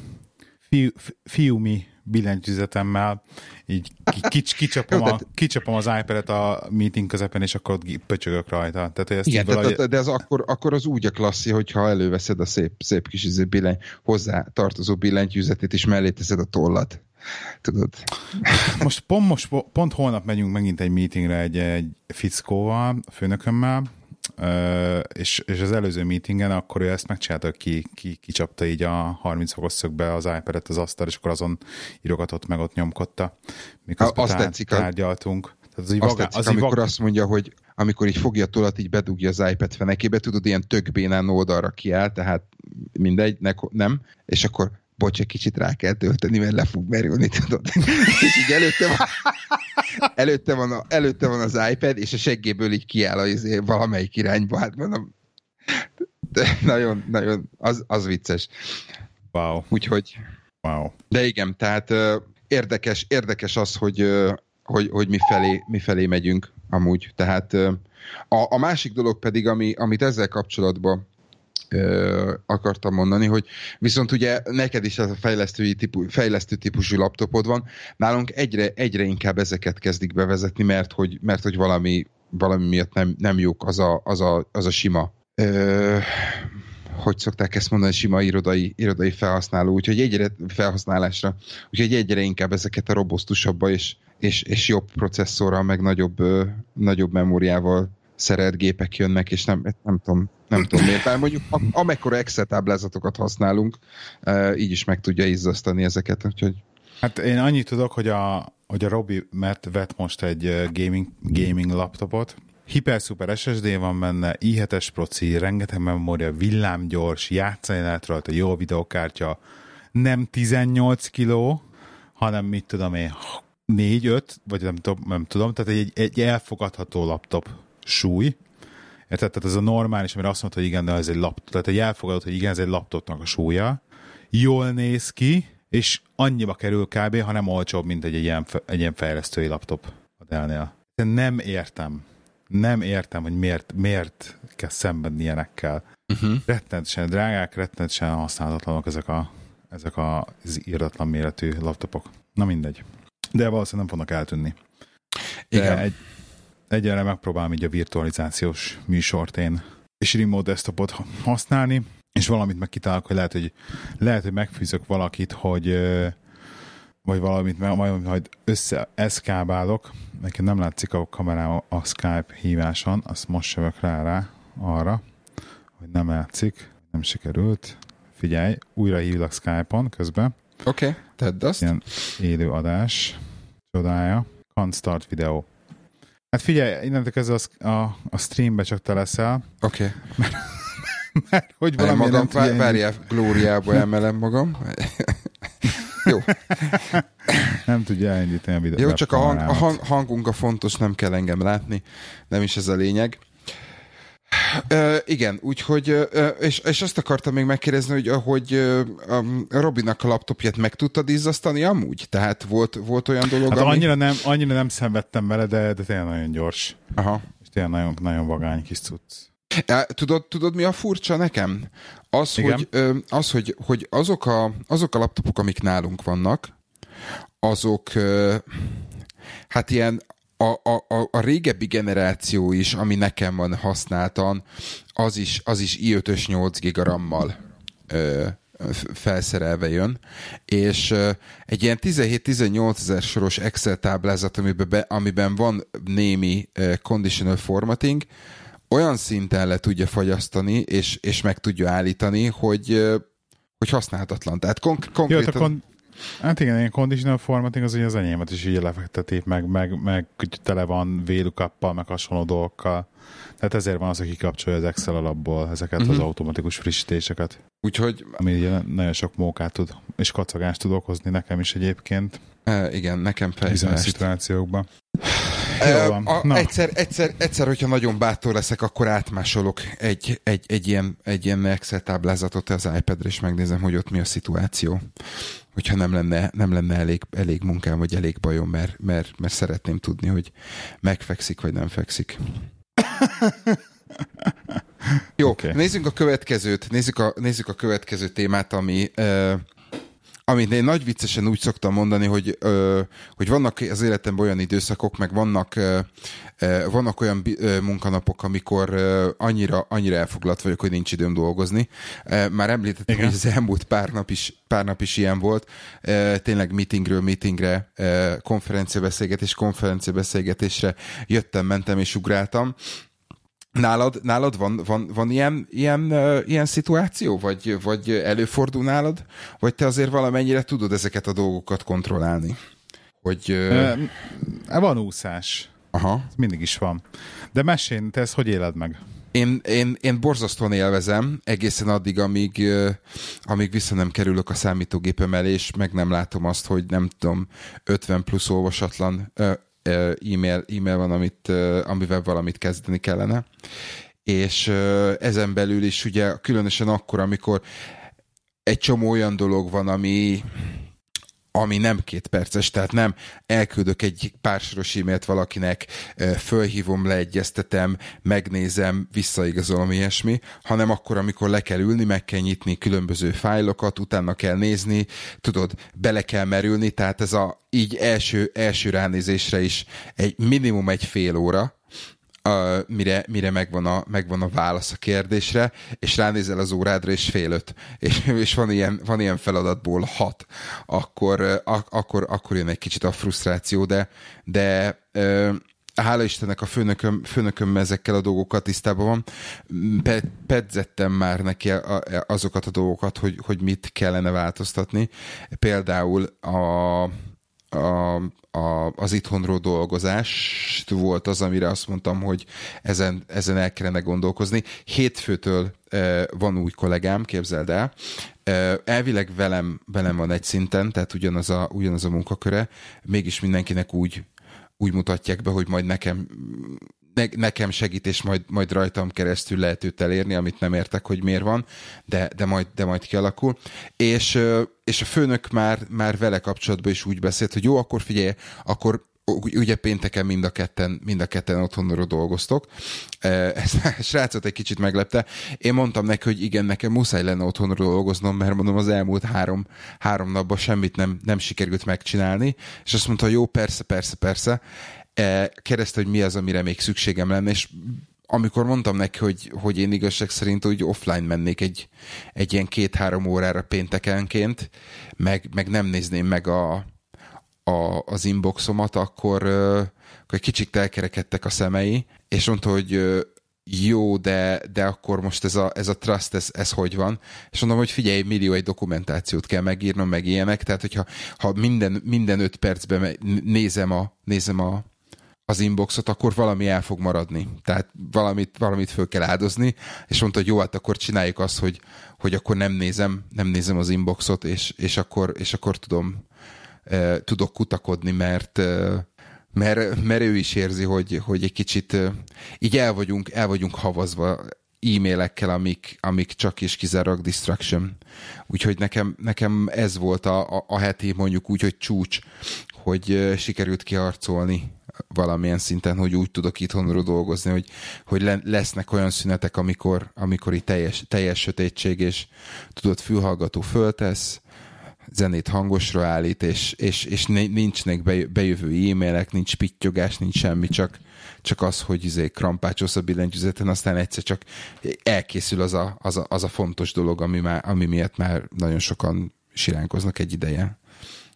fiú, fiúmi billentyűzetemmel így kics, kicsapom, a, kicsapom az iPad-et a meeting közepén, és akkor ott pöcsögök rajta. Tehát, ezt Igen, valahogy... tehát, de ez akkor, akkor az úgy a klasszi, hogyha előveszed a szép, szép kis izé billenty, hozzá tartozó billentyűzetét, és mellé teszed a tollat. Tudod? Most pont, most pont holnap megyünk megint egy meetingre egy, egy fickóval, a főnökömmel, és, és az előző meetingen akkor ő ezt megcsinálta, ki, ki, kicsapta így a 30 fokos szögbe az iPad-et az asztal, és akkor azon írogatott meg, ott nyomkodta. Miközben azt tár, tetszik, tárgyaltunk. Tehát az, azt vagá, tetszik, az amikor vag... azt mondja, hogy amikor így fogja tolat, így bedugja az iPad fenekébe, tudod, ilyen tökbénán oldalra kiáll, tehát mindegy, ne, nem, és akkor bocs, egy kicsit rá kell tölteni, mert le fog merülni, tudod. és így előtte van, előtte, van a, előtte van az iPad, és a seggéből így kiáll az, izé valamelyik irányba, hát mondom, de nagyon, nagyon, az, az vicces. Wow. Úgyhogy, wow. de igen, tehát érdekes, érdekes az, hogy, hogy, hogy mi, felé, mi felé megyünk amúgy. Tehát a, a másik dolog pedig, ami, amit ezzel kapcsolatban akartam mondani, hogy viszont ugye neked is ez a fejlesztői típu, fejlesztő típusú laptopod van, nálunk egyre, egyre inkább ezeket kezdik bevezetni, mert hogy, mert hogy valami, valami miatt nem, nem jók az a, az a, az a sima ö, hogy szokták ezt mondani, sima irodai, irodai felhasználó, úgyhogy egyre felhasználásra, úgyhogy egyre inkább ezeket a robosztusabba és, és, és jobb processzorral, meg nagyobb, ö, nagyobb memóriával szeret gépek jönnek, és nem, nem tudom, nem tudom miért. Bár mondjuk amekkora Excel táblázatokat használunk, így is meg tudja izzasztani ezeket, úgyhogy... Hát én annyit tudok, hogy a, hogy a Robi mert vett most egy gaming, gaming laptopot, hiper super SSD van benne, i7-es proci, rengeteg memória, villámgyors, játszani lehet rajta, jó videokártya, nem 18 kiló, hanem mit tudom én, 4-5, vagy nem tudom, nem tudom, tehát egy, egy elfogadható laptop súly, Érted? Tehát ez a normális, amire azt mondta, hogy igen, de ez egy laptop. Tehát egy elfogadott, hogy igen, ez egy laptopnak a súlya. Jól néz ki, és annyiba kerül kb., ha nem olcsóbb, mint egy, egy, ilyen, egy ilyen fejlesztői laptop a Dell-nél. De nem értem. Nem értem, hogy miért, miért kell szenvedni ilyenekkel. Uh-huh. Rettentesen drágák, rettentesen használatlanok ezek, a, ezek az írdatlan méretű laptopok. Na mindegy. De valószínűleg nem fognak eltűnni. De Igen. Egy, egyelőre megpróbálom így a virtualizációs műsort én és remote desktopot használni, és valamit meg kitálok, hogy lehet, hogy, lehet, hogy megfűzök valakit, hogy vagy valamit, majd, majd össze eszkábálok. Nekem nem látszik a kamerám a Skype híváson, azt most jövök rá, rá arra, hogy nem látszik, nem sikerült. Figyelj, újra hívlak Skype-on közben. Oké, okay, tedd azt. Ilyen élő adás. Csodája. Can't start video. Hát figyelj, innentől kezdve a, a, a streambe csak te leszel. Oké. Okay. Mert, mert hogy valami magam, nem várjál, glóriába emelem magam. Jó. nem tudja elindítani a videót. Jó, csak a, hang, a hang, hangunk a fontos, nem kell engem látni. Nem is ez a lényeg. Igen, úgyhogy, uh, és, és azt akartam még megkérdezni, hogy, hogy uh, um, Robinak a laptopját meg tudtad izzasztani amúgy? Tehát volt, volt olyan dolog, hát ami... annyira, nem, annyira nem szenvedtem vele, de, de tényleg nagyon gyors. Aha. És tényleg nagyon, nagyon vagány kis cucc. Tudod, tudod, mi a furcsa nekem? Az, hogy, az hogy, hogy azok, a, azok a laptopok, amik nálunk vannak, azok hát ilyen a, a, a régebbi generáció is, ami nekem van használtan, az is, az is i5-ös 8 gigarammal ö, felszerelve jön, és ö, egy ilyen 17-18 ezer soros Excel táblázat, amiben, be, amiben van némi ö, conditional formatting, olyan szinten le tudja fagyasztani, és, és meg tudja állítani, hogy, ö, hogy használhatatlan. Tehát konk- konkrétan... Jó, kon- Hát igen, ilyen conditional formatting az ugye az enyémet is így lefektetik, meg, meg, meg tele van VLOOKUP-pal, meg hasonló dolgokkal. Tehát ezért van az, hogy kikapcsolja az Excel alapból ezeket uh-huh. az mhm. automatikus frissítéseket. Úgyhogy... Ami ugye nagyon sok mókát tud, és kacagást tud okozni nekem is egyébként. E, igen, nekem fejlesztést. Bizonyos szituációkban. A, egyszer, egyszer, egyszer, hogyha nagyon bátor leszek, akkor átmásolok egy, egy, egy, ilyen, egy ilyen Excel táblázatot az iPad-re, és megnézem, hogy ott mi a szituáció. Hogyha nem lenne, nem lenne elég, elég munkám, vagy elég bajom, mert, mert, mert szeretném tudni, hogy megfekszik, vagy nem fekszik. Jó, okay. nézzük a következőt, nézzük a, nézzük a következő témát, ami uh, amit én nagy viccesen úgy szoktam mondani, hogy, ö, hogy vannak az életemben olyan időszakok, meg vannak, ö, vannak olyan munkanapok, amikor ö, annyira, annyira elfoglalt vagyok, hogy nincs időm dolgozni. Már említettem, Igen. hogy az elmúlt pár nap is, pár nap is ilyen volt. Tényleg meetingről meetingre, konferenciabeszélgetés konferenciabeszélgetésre jöttem, mentem és ugráltam Nálad, nálad van, van, van ilyen, ilyen, ilyen szituáció, vagy, vagy előfordul nálad, vagy te azért valamennyire tudod ezeket a dolgokat kontrollálni? Hogy, uh... Van úszás. Aha. Ez mindig is van. De mesélj, te ezt hogy éled meg? Én, én, én borzasztóan élvezem, egészen addig, amíg, amíg vissza nem kerülök a számítógépem elé, és meg nem látom azt, hogy nem tudom, 50 plusz olvasatlan e-mail, e-mail van, amit, amivel valamit kezdeni kellene. És ezen belül is ugye különösen akkor, amikor egy csomó olyan dolog van, ami ami nem két perces, tehát nem elküldök egy pársoros e-mailt valakinek, fölhívom, leegyeztetem, megnézem, visszaigazolom ilyesmi, hanem akkor, amikor le kell ülni, meg kell nyitni különböző fájlokat, utána kell nézni, tudod, bele kell merülni, tehát ez a így első, első ránézésre is egy minimum egy fél óra, a, mire, mire megvan, a, megvan a válasz a kérdésre, és ránézel az órádra, és fél öt, és, és van, ilyen, van ilyen feladatból hat, akkor, a, akkor, akkor jön egy kicsit a frusztráció, de, de hála Istennek a főnököm, főnököm ezekkel a dolgokkal tisztában van. Pe, pedzettem már neki azokat a dolgokat, hogy, hogy mit kellene változtatni. Például a, a, a, az itthonról dolgozás volt az, amire azt mondtam, hogy ezen, ezen el kellene gondolkozni. Hétfőtől e, van új kollégám, képzeld el. E, elvileg velem, velem van egy szinten, tehát ugyanaz a, ugyanaz a munkaköre, mégis mindenkinek úgy, úgy mutatják be, hogy majd nekem ne, nekem segít, és majd, majd rajtam keresztül lehet őt elérni, amit nem értek, hogy miért van, de, de, majd, de majd kialakul. És, és a főnök már, már vele kapcsolatban is úgy beszélt, hogy jó, akkor figyelj, akkor ugye pénteken mind a ketten, mind a ketten otthonról dolgoztok. Ez a srácot egy kicsit meglepte. Én mondtam neki, hogy igen, nekem muszáj lenne otthonról dolgoznom, mert mondom, az elmúlt három, három napban semmit nem, nem sikerült megcsinálni, és azt mondta, jó, persze, persze, persze. E, kérdezte, hogy mi az, amire még szükségem lenne, és amikor mondtam neki, hogy, hogy én igazság szerint úgy offline mennék egy, egy ilyen két-három órára péntekenként, meg, meg nem nézném meg a, a, az inboxomat, akkor, akkor egy kicsit elkerekedtek a szemei, és mondta, hogy jó, de, de akkor most ez a, ez a trust, ez, ez hogy van? És mondom, hogy figyelj, millió egy dokumentációt kell megírnom, meg ilyenek, tehát hogyha ha minden, minden öt percben nézem a, nézem a, az inboxot, akkor valami el fog maradni. Tehát valamit, valamit föl kell áldozni, és mondta, hogy jó, hát akkor csináljuk azt, hogy, hogy akkor nem nézem, nem nézem az inboxot, és, és, akkor, és akkor tudom, eh, tudok kutakodni, mert, mert, mert ő is érzi, hogy, hogy egy kicsit eh, így el vagyunk, el vagyunk havazva e-mailekkel, amik, amik csak és kizárólag distraction. Úgyhogy nekem, nekem ez volt a, a, a heti mondjuk úgy, hogy csúcs, hogy sikerült kiarcolni valamilyen szinten, hogy úgy tudok itthonról dolgozni, hogy, hogy le, lesznek olyan szünetek, amikor, amikor itt teljes, teljes sötétség, és tudod, fülhallgató föltesz, zenét hangosra állít, és, és, és nincsnek bejövő e-mailek, nincs pittyogás, nincs semmi, csak, csak az, hogy izé krampácsolsz a billentyűzeten, aztán egyszer csak elkészül az a, az a, az a fontos dolog, ami, már, ami miatt már nagyon sokan siránkoznak egy ideje.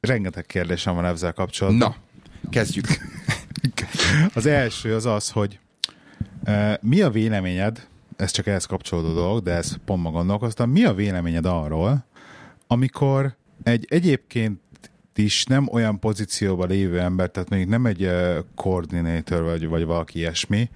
Rengeteg kérdésem van ezzel kapcsolatban. Na, kezdjük. Az első az az, hogy uh, mi a véleményed, ez csak ehhez kapcsolódó dolog, de ez pont ma gondolkoztam, mi a véleményed arról, amikor egy egyébként is nem olyan pozícióban lévő ember, tehát mondjuk nem egy uh, koordinátor vagy, vagy valaki ilyesmi,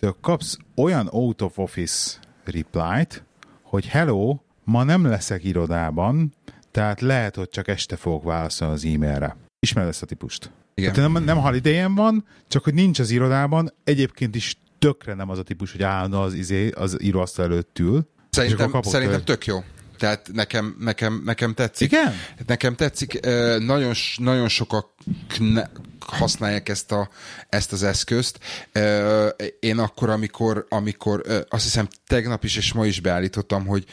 de kapsz olyan out of office reply-t, hogy hello, ma nem leszek irodában, tehát lehet, hogy csak este fogok válaszolni az e-mailre. Ismered ezt a típust? Igen. Tehát nem, nem holiday van, csak hogy nincs az irodában, egyébként is tökre nem az a típus, hogy állna az, izé, az íróasztal előtt ül. Szerintem, szerintem tök jó. Tehát nekem, nekem, nekem tetszik. Igen? Nekem tetszik. Nagyon, nagyon sokak használják ezt, a, ezt az eszközt. Én akkor, amikor, amikor azt hiszem tegnap is és ma is beállítottam, hogy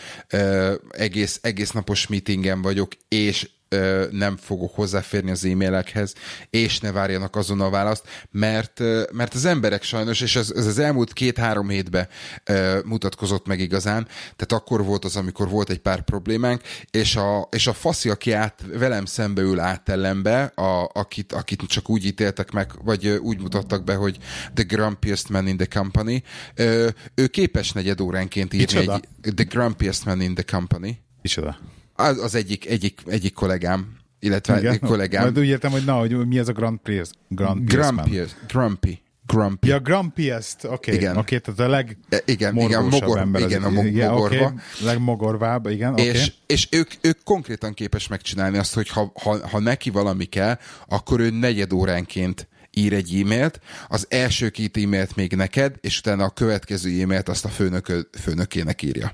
egész, egész napos meetingen vagyok, és ö, nem fogok hozzáférni az e-mailekhez, és ne várjanak azon a választ, mert, ö, mert az emberek sajnos, és ez, ez az elmúlt két-három hétben ö, mutatkozott meg igazán, tehát akkor volt az, amikor volt egy pár problémánk, és a, és a faszi, aki át, velem szembe ül áttellembe, a, akit, akit csak úgy ítéltek meg, vagy úgy mutattak be, hogy the grumpiest man in the company, ö, ő képes negyed óránként írni Micsoda? egy the grumpiest man in the company. Micsoda? Az, az egyik, egyik, egyik kollégám, illetve Igen? kollégám. Majd úgy értem, hogy na, hogy mi az a Grand Prix? Grand Prix. Grumpy, grumpy, grumpy. Ja, Grumpiest, oké. Okay. Igen. Oké, okay, tehát a leg E, igen, igen, mogor, ember. az- igen, a mo- igen, mogorva. Okay. Legmogorvább, igen, oké. És, és ők, ők konkrétan képes megcsinálni azt, hogy ha, ha, ha neki valami kell, akkor ő negyed óránként ír egy e-mailt, az első két e-mailt még neked, és utána a következő e-mailt azt a főnök, főnökének írja.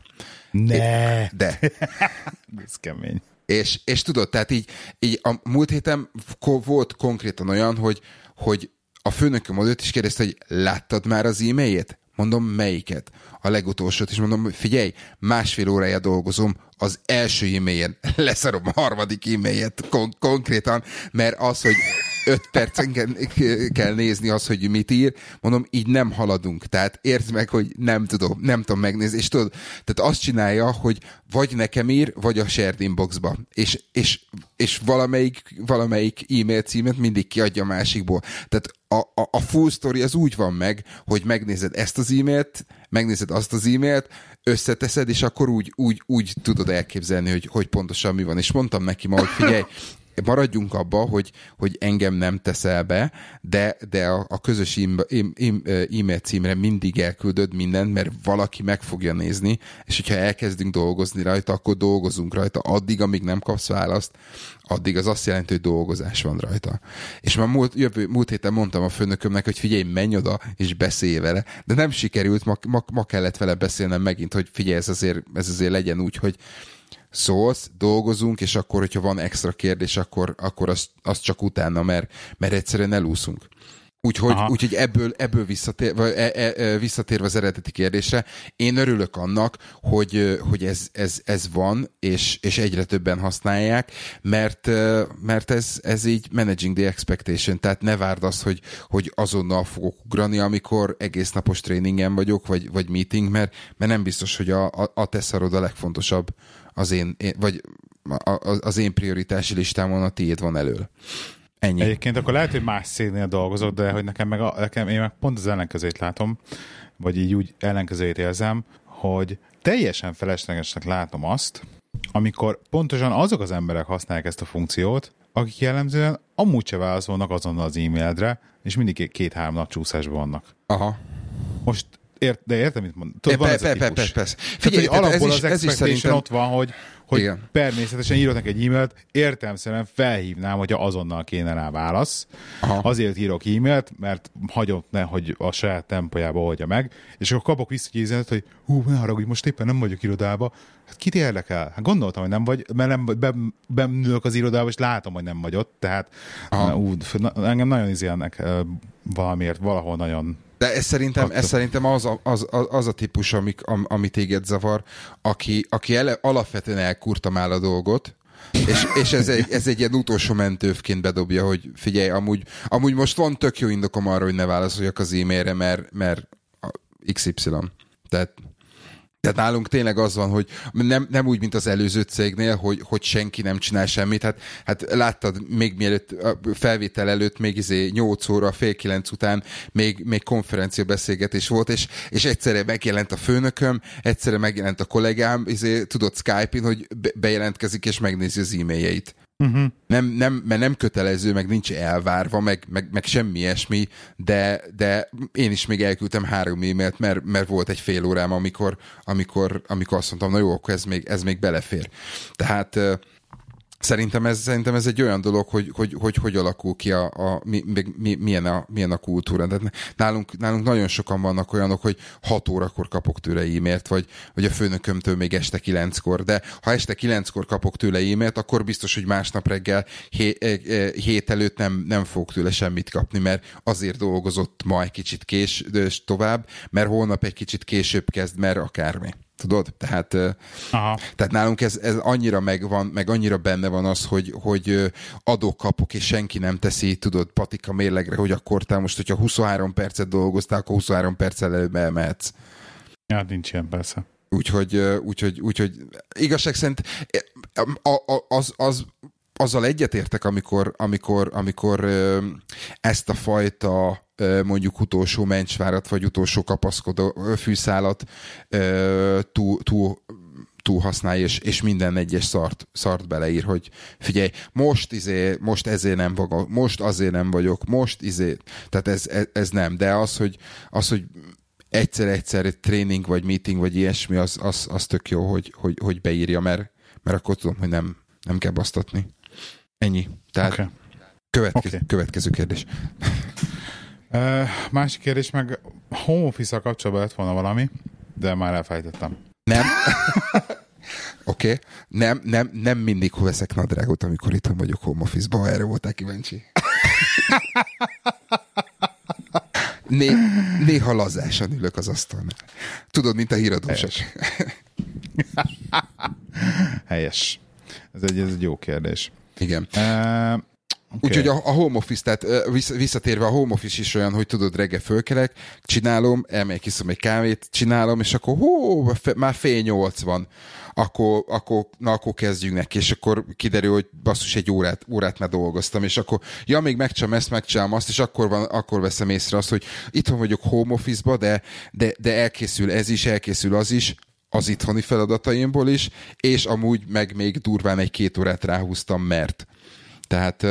Ne! De. Ez kemény. És, és tudod, tehát így, így a múlt héten volt konkrétan olyan, hogy, hogy a főnököm odajött és kérdezte, hogy láttad már az e-mailjét? Mondom, melyiket? A legutolsót, és mondom, figyelj, másfél órája dolgozom, az első e-mailjen leszarom a harmadik e-mailjét kon- konkrétan, mert az, hogy öt percen kell, nézni az, hogy mit ír, mondom, így nem haladunk. Tehát értsd meg, hogy nem tudom, nem tudom megnézni. És tudod, tehát azt csinálja, hogy vagy nekem ír, vagy a shared inboxba. És, és, és valamelyik, valamelyik e-mail címet mindig kiadja a másikból. Tehát a, a, a full story az úgy van meg, hogy megnézed ezt az e-mailt, megnézed azt az e-mailt, összeteszed, és akkor úgy, úgy, úgy tudod elképzelni, hogy, hogy pontosan mi van. És mondtam neki ma, hogy figyelj, maradjunk abba, hogy, hogy engem nem teszel be, de, de a, a közös e-mail címre mindig elküldöd mindent, mert valaki meg fogja nézni, és hogyha elkezdünk dolgozni rajta, akkor dolgozunk rajta. Addig, amíg nem kapsz választ, addig az azt jelenti, hogy dolgozás van rajta. És már múlt, jövő, múlt héten mondtam a főnökömnek, hogy figyelj, menj oda, és beszélj vele, de nem sikerült, ma, ma, ma kellett vele beszélnem megint, hogy figyelj, ez azért, ez azért legyen úgy, hogy szólsz, dolgozunk, és akkor, hogyha van extra kérdés, akkor, akkor azt, azt csak utána, mert, mert egyszerűen elúszunk. Úgyhogy, Aha. úgyhogy ebből, ebből visszatérve, e, e, e, visszatérve az eredeti kérdésre, én örülök annak, hogy, hogy ez, ez, ez van, és, és egyre többen használják, mert, mert ez, ez így managing the expectation, tehát ne várd azt, hogy, hogy azonnal fogok ugrani, amikor egész napos tréningen vagyok, vagy, vagy meeting, mert, mert nem biztos, hogy a, a, a te szarod a legfontosabb az én, én vagy az én prioritási listámon a tiéd van elől. Ennyi. Egyébként akkor lehet, hogy más szénél dolgozok, de hogy nekem meg, a, nekem, én meg pont az ellenkezőjét látom, vagy így úgy ellenkezőjét érzem, hogy teljesen feleslegesnek látom azt, amikor pontosan azok az emberek használják ezt a funkciót, akik jellemzően amúgy se válaszolnak azonnal az e-mailedre, és mindig két-három nap csúszásban vannak. Aha. Most ért, de értem, mit mondom. Tudod, van Pe- ez a típus. pe- persze. Figyelj, tehát, hogy ez alapból is- az ez is expectation szerintem- ott van, hogy, hogy Igen. természetesen írok egy e-mailt, értelmszerűen felhívnám, hogyha azonnal kéne rá válasz. Aha. Azért írok e-mailt, mert hagyom ne, hogy a saját tempójába oldja meg, és akkor kapok vissza egy üzenetet, hogy hú, ne haragudj, most éppen nem vagyok irodába. Hát kit érdekel? Hát gondoltam, hogy nem vagy, mert nem, be, beülök az irodába, és látom, hogy nem vagy ott, tehát na, ú, na, engem nagyon izélnek valamiért, valahol nagyon De ez szerintem, Kaptam. ez szerintem az, a, az, az, az a típus, amik, am, ami téged zavar, aki, aki ele, alapvetően elkurta már a dolgot, és, és ez, egy, ez egy ilyen utolsó mentővként bedobja, hogy figyelj, amúgy, amúgy most van tök jó indokom arra, hogy ne válaszoljak az e-mailre, mert, mert XY. Tehát tehát nálunk tényleg az van, hogy nem, nem úgy, mint az előző cégnél, hogy, hogy senki nem csinál semmit. Hát, hát láttad, még mielőtt a felvétel előtt, még izé 8 óra, fél 9 után még, még konferencia beszélgetés volt, és, és egyszerre megjelent a főnököm, egyszerre megjelent a kollégám, izé, tudod Skype-in, hogy be- bejelentkezik és megnézi az e-mailjeit. Uh-huh. Nem, nem, mert nem kötelező, meg nincs elvárva, meg, meg, meg semmi ilyesmi, de, de én is még elküldtem három e-mailt, mert, mert volt egy fél órám, amikor, amikor, amikor azt mondtam, na jó, akkor ez még, ez még belefér. Tehát Szerintem ez, szerintem ez egy olyan dolog, hogy hogy, hogy, hogy alakul ki a, a mi, mi, mi, milyen, a, milyen a kultúra. Tehát nálunk, nálunk nagyon sokan vannak olyanok, hogy 6 órakor kapok tőle e-mailt, vagy, vagy a főnökömtől még este 9-kor. De ha este 9-kor kapok tőle e-mailt, akkor biztos, hogy másnap reggel hé, eh, eh, hét előtt nem, nem fogok tőle semmit kapni, mert azért dolgozott ma egy kicsit kés, tovább, mert holnap egy kicsit később kezd, mert akármi. Tudod? Tehát, Aha. tehát nálunk ez, ez annyira megvan, meg annyira benne van az, hogy, hogy adok kapok, és senki nem teszi, tudod, patika mérlegre, hogy akkor te most, hogyha 23 percet dolgoztál, akkor 23 perccel előbb elmehetsz. Ja, nincs ilyen persze. Úgyhogy, úgyhogy, úgyhogy igazság szerint az, az, azzal egyetértek, amikor, amikor, amikor ezt a fajta mondjuk utolsó mencsvárat, vagy utolsó kapaszkodó fűszálat túl, túl túl használja, és, és minden egyes szart, szart beleír, hogy figyelj, most, izé, most ezért nem vagyok, most azért nem vagyok, most izé, tehát ez, ez, ez nem, de az, hogy, az, hogy egyszer-egyszer egy tréning, vagy meeting, vagy ilyesmi, az, az, az tök jó, hogy, hogy, hogy beírja, mert, mert akkor tudom, hogy nem, nem kell basztatni. Ennyi. Tehát okay. következő, okay. következő kérdés. Uh, másik kérdés meg home office kapcsolatban lett volna valami, de már elfejtettem. Nem. Oké. Okay. Nem, nem, nem mindig veszek nadrágot, amikor itt vagyok home office-ban. Erre voltál kíváncsi. Né, néha lazásan ülök az asztalnál. Tudod, mint a híradósas. Helyes. Ez egy, ez egy jó kérdés. Igen. Uh, Okay. Úgyhogy a, a home office, tehát visszatérve a home office is olyan, hogy tudod, reggel fölkelek, csinálom, elmegyek, iszom egy kávét, csinálom, és akkor hó, már fél nyolc van, akkor, akkor, na, akkor kezdjünk neki, és akkor kiderül, hogy basszus, egy órát, órát már dolgoztam, és akkor, ja, még megcsinálom ezt, megcsinálom azt, és akkor, van, akkor veszem észre azt, hogy itthon vagyok home office-ba, de, de, de elkészül ez is, elkészül az is, az itthoni feladataimból is, és amúgy meg még durván egy-két órát ráhúztam, mert. Tehát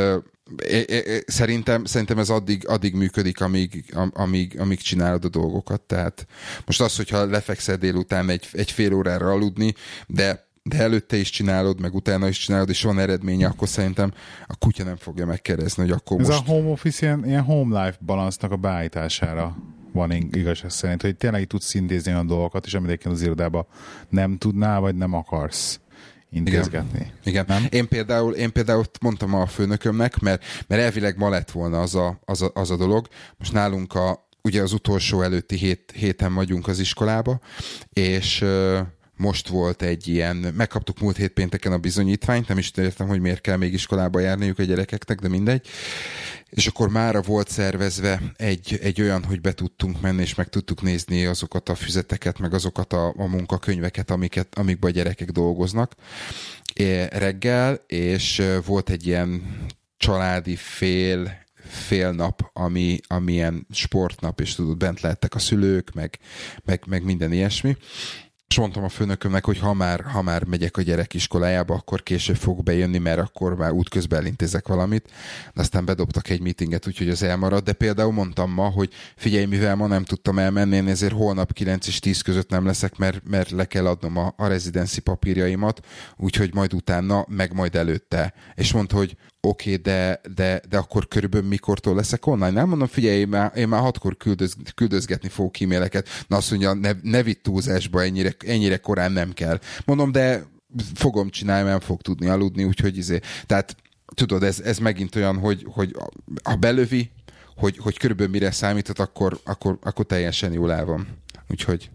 szerintem, szerintem ez addig, addig működik, amíg, amíg, amíg csinálod a dolgokat. Tehát most az, hogyha lefekszel délután egy, egy fél órára aludni, de de előtte is csinálod, meg utána is csinálod, és van eredménye, akkor szerintem a kutya nem fogja megkérdezni, hogy akkor Ez most... a home office ilyen, ilyen home life balansznak a beállítására van igazság szerint, hogy tényleg tudsz intézni a dolgokat, és amit az irodában nem tudnál, vagy nem akarsz intézgetni. Igen. Igen. Nem? Én, például, én például mondtam a főnökömnek, mert, mert elvileg ma lett volna az a, az, a, az a dolog. Most nálunk a, ugye az utolsó előtti hét, héten vagyunk az iskolába, és most volt egy ilyen, megkaptuk múlt hét pénteken a bizonyítványt, nem is értem, hogy miért kell még iskolába járniuk a gyerekeknek, de mindegy. És akkor mára volt szervezve egy, egy olyan, hogy be tudtunk menni, és meg tudtuk nézni azokat a füzeteket, meg azokat a, a munkakönyveket, amiket, amikben a gyerekek dolgoznak reggel, és volt egy ilyen családi fél fél nap, ami, ami ilyen sportnap, és tudod, bent lehettek a szülők, meg, meg, meg minden ilyesmi és mondtam a főnökömnek, hogy ha már, ha már megyek a gyerek iskolájába, akkor később fog bejönni, mert akkor már útközben elintézek valamit. De aztán bedobtak egy meetinget, úgyhogy az elmarad. De például mondtam ma, hogy figyelj, mivel ma nem tudtam elmenni, én ezért holnap 9 és 10 között nem leszek, mert, mert le kell adnom a, a rezidenci papírjaimat, úgyhogy majd utána, meg majd előtte. És mondta, hogy oké, okay, de, de, de akkor körülbelül mikortól leszek online? Nem mondom, figyelj, én már, én már hatkor küldöz, küldözgetni fogok e-maileket. Na azt mondja, ne, ne vitt túlzásba, ennyire, ennyire korán nem kell. Mondom, de fogom csinálni, nem fog tudni aludni, úgyhogy izé. Tehát tudod, ez, ez megint olyan, hogy, hogy ha belövi, hogy, hogy körülbelül mire számított, akkor, akkor, akkor teljesen jól el van. Úgyhogy